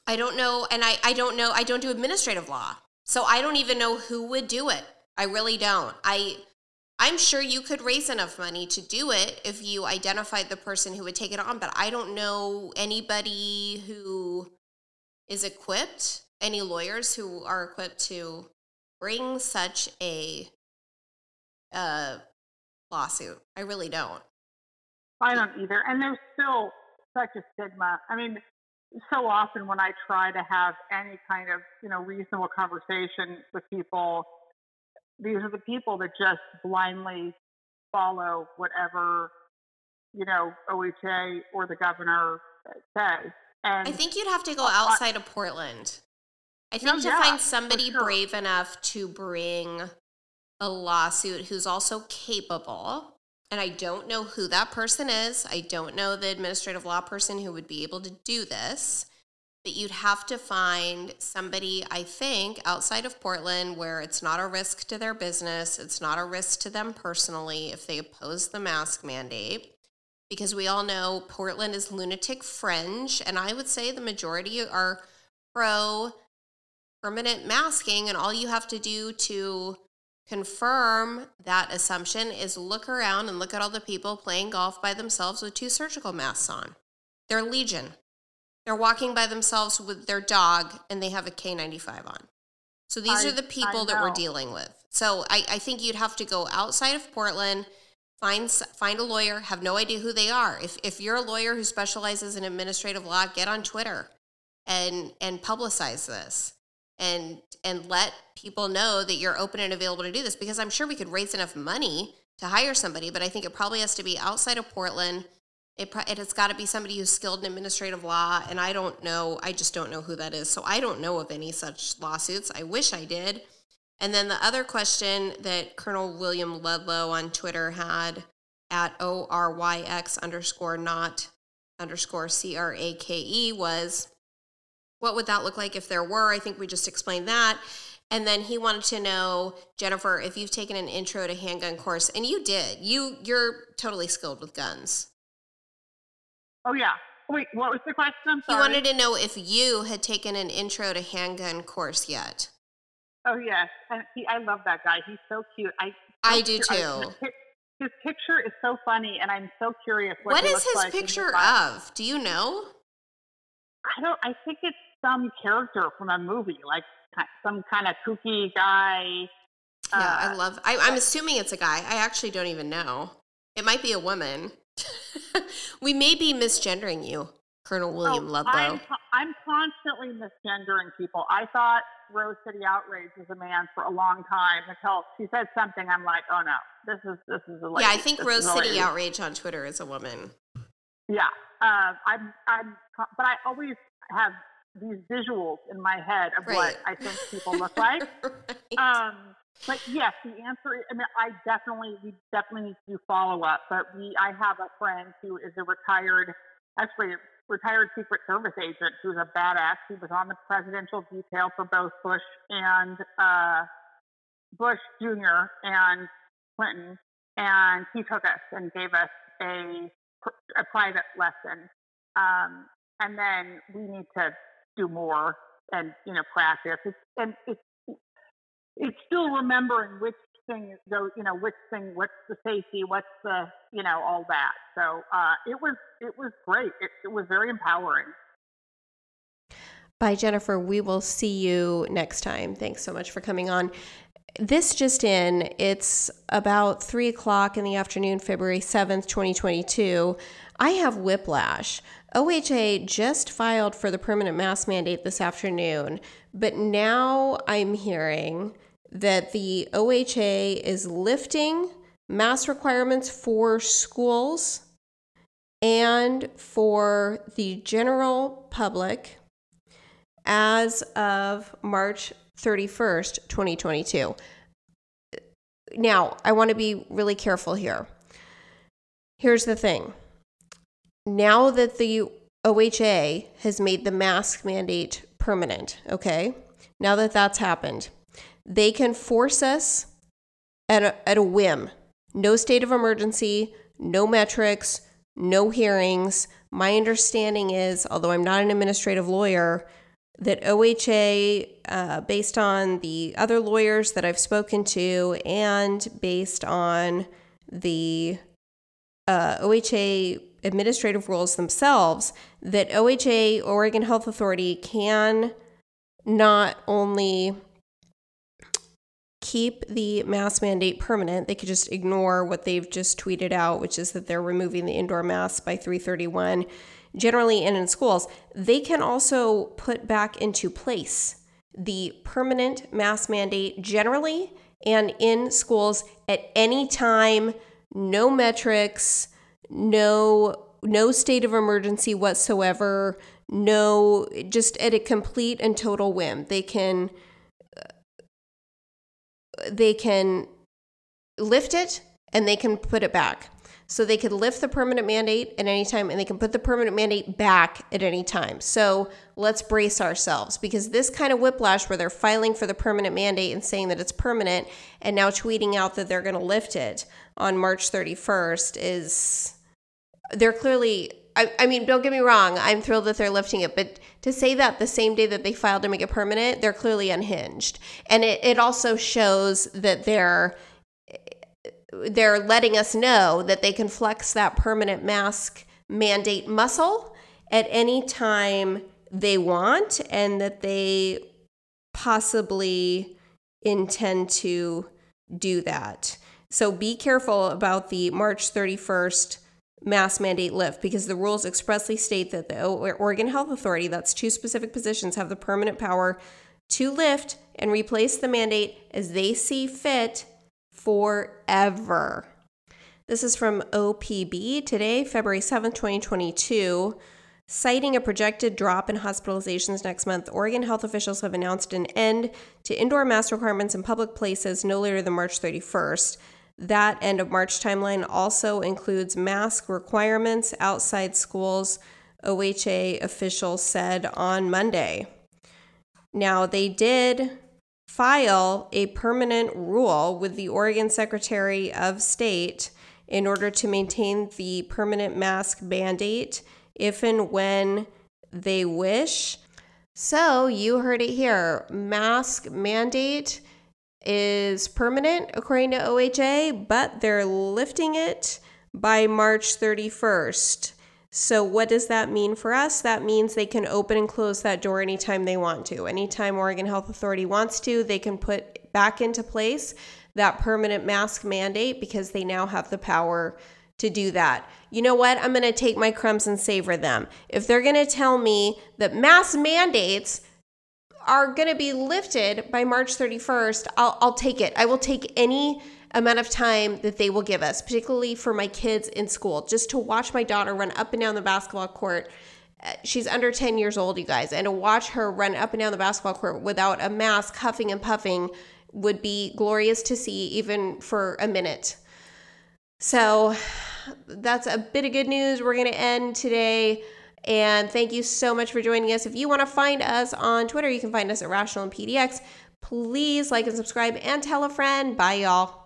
I don't know. And I, I don't know, I don't do administrative law. So I don't even know who would do it. I really don't. I, I'm sure you could raise enough money to do it if you identified the person who would take it on, but I don't know anybody who is equipped, any lawyers who are equipped to bring such a uh, lawsuit. I really don't. I don't either. And there's still such a stigma. I mean, so often when I try to have any kind of, you know, reasonable conversation with people, these are the people that just blindly follow whatever you know, OHA or the governor says. And I think you'd have to go outside of Portland. I think No, to yeah, find somebody sure. brave enough to bring a lawsuit who's also capable, and I don't know who that person is. I don't know the administrative law person who would be able to do this. But you'd have to find somebody, I think, outside of Portland where it's not a risk to their business, it's not a risk to them personally if they oppose the mask mandate because we all know Portland is lunatic fringe, and I would say the majority are pro permanent masking, and all you have to do to confirm that assumption is look around and look at all the people playing golf by themselves with two surgical masks on. They're legion. They're walking by themselves with their dog, and they have a K95 on. So these I- are the people that we're dealing with. So I, I think you'd have to go outside of Portland find find a lawyer have no idea who they are if if you're a lawyer who specializes in administrative law get on twitter and and publicize this and and let people know that you're open and available to do this because i'm sure we could raise enough money to hire somebody but i think it probably has to be outside of portland. It, it has got to be somebody who's skilled in administrative law and i don't know i just don't know who that is so i don't know of any such lawsuits. I wish i did. And then the other question that Colonel William Ludlow on Twitter had at O R Y X underscore not underscore C R A K E was what would that look like if there were? I think we just explained that. And then he wanted to know, Jennifer, if you've taken an intro to handgun course, and you did. You you're totally skilled with guns. oh yeah. Wait, what was the question? He wanted to know if you had taken an intro to handgun course yet. Oh yes, and he, I love that guy. He's so cute. I I do cu- I- too. his, his picture is so funny, and I'm so curious what, What is his like picture life. of? Do you know? I don't. I think it's some character from a movie, like some kind of kooky guy. Yeah, I Uh, love. I, I'm assuming it's a guy. I actually don't even know. It might be a woman. we may be misgendering you, Colonel William oh, Ludlow. I'm, I'm constantly misgendering people. I thought Rose City Outrage was a man for a long time until she said something. I'm like, oh no, this is this is a lady. yeah, I think This Rose City. Outrage on Twitter is a woman. Yeah, uh, I'm, I'm, but I always have these visuals in my head of Right. what I think people look like. Right. Um, but yes, the answer. Is, I mean, I definitely, we definitely need to do follow up. But we, I have a friend who is a retired, actually a retired Secret Service agent who's a badass. He was on the presidential detail for both Bush and uh, Bush Jr. and Clinton, and he took us and gave us a a private lesson. Um, and then we need to do more and you know practice. It's, and it's it's still remembering which thing goes, you know, which thing, what's the safety, what's the, you know, all that. So uh, it was it was great. It, it was very empowering. Bye, Jennifer. We will see you next time. Thanks so much for coming on. This just in, it's about three o'clock in the afternoon, February 7th, 2022. I have whiplash. OHA just filed for the permanent mask mandate this afternoon, but now I'm hearing that the OHA is lifting mask requirements for schools and for the general public as of March 31st, 2022. Now, I want to be really careful here. Here's the thing. Now that the OHA has made the mask mandate permanent, okay? Now that that's happened, they can force us at a, at a whim. No state of emergency, no metrics, no hearings. My understanding is, although I'm not an administrative lawyer, that OHA, uh, based on the other lawyers that I've spoken to and based on the uh, OHA administrative rules themselves, that OHA, Oregon Health Authority, can not only keep the mask mandate permanent, they could just ignore what they've just tweeted out, which is that they're removing the indoor masks by 331 generally and in schools, they can also put back into place the permanent mask mandate generally and in schools at any time, no metrics, no no state of emergency whatsoever, no just at a complete and total whim. They can uh, they can lift it and they can put it back. So they could lift the permanent mandate at any time and they can put the permanent mandate back at any time. So let's brace ourselves because this kind of whiplash where they're filing for the permanent mandate and saying that it's permanent and now tweeting out that they're going to lift it on March 31st is they're clearly I, I mean, don't get me wrong, I'm thrilled that they're lifting it, but to say that the same day that they filed to make it permanent, they're clearly unhinged. And it, it also shows that they're they're letting us know that they can flex that permanent mask mandate muscle at any time they want and that they possibly intend to do that. So be careful about the March 31st mask mandate lift because the rules expressly state that the Oregon Health Authority, that's two specific positions, have the permanent power to lift and replace the mandate as they see fit forever. This is from OPB today, February 7th, 2022. Citing a projected drop in hospitalizations next month, Oregon health officials have announced an end to indoor mask requirements in public places no later than March 31st. That end of March timeline also includes mask requirements outside schools, OHA officials said on Monday. Now, they did file a permanent rule with the Oregon Secretary of State in order to maintain the permanent mask mandate if and when they wish. So, you heard it here mask mandate is permanent according to OHA, but they're lifting it by March 31st. So, what does that mean for us? That means they can open and close that door anytime they want to. Anytime Oregon Health Authority wants to, they can put back into place that permanent mask mandate because they now have the power to do that. You know what? I'm going to take my crumbs and savor them. If they're going to tell me that mask mandates are going to be lifted by March 31st, I'll, I'll take it. I will take any amount of time that they will give us, particularly for my kids in school, just to watch my daughter run up and down the basketball court. Uh, she's under 10 years old, you guys, and to watch her run up and down the basketball court without a mask, huffing and puffing, would be glorious to see, even for a minute. So that's a bit of good news. We're going to end today. And thank you so much for joining us. If you want to find us on Twitter, you can find us at Rational and PDX. Please like and subscribe and tell a friend. Bye, y'all.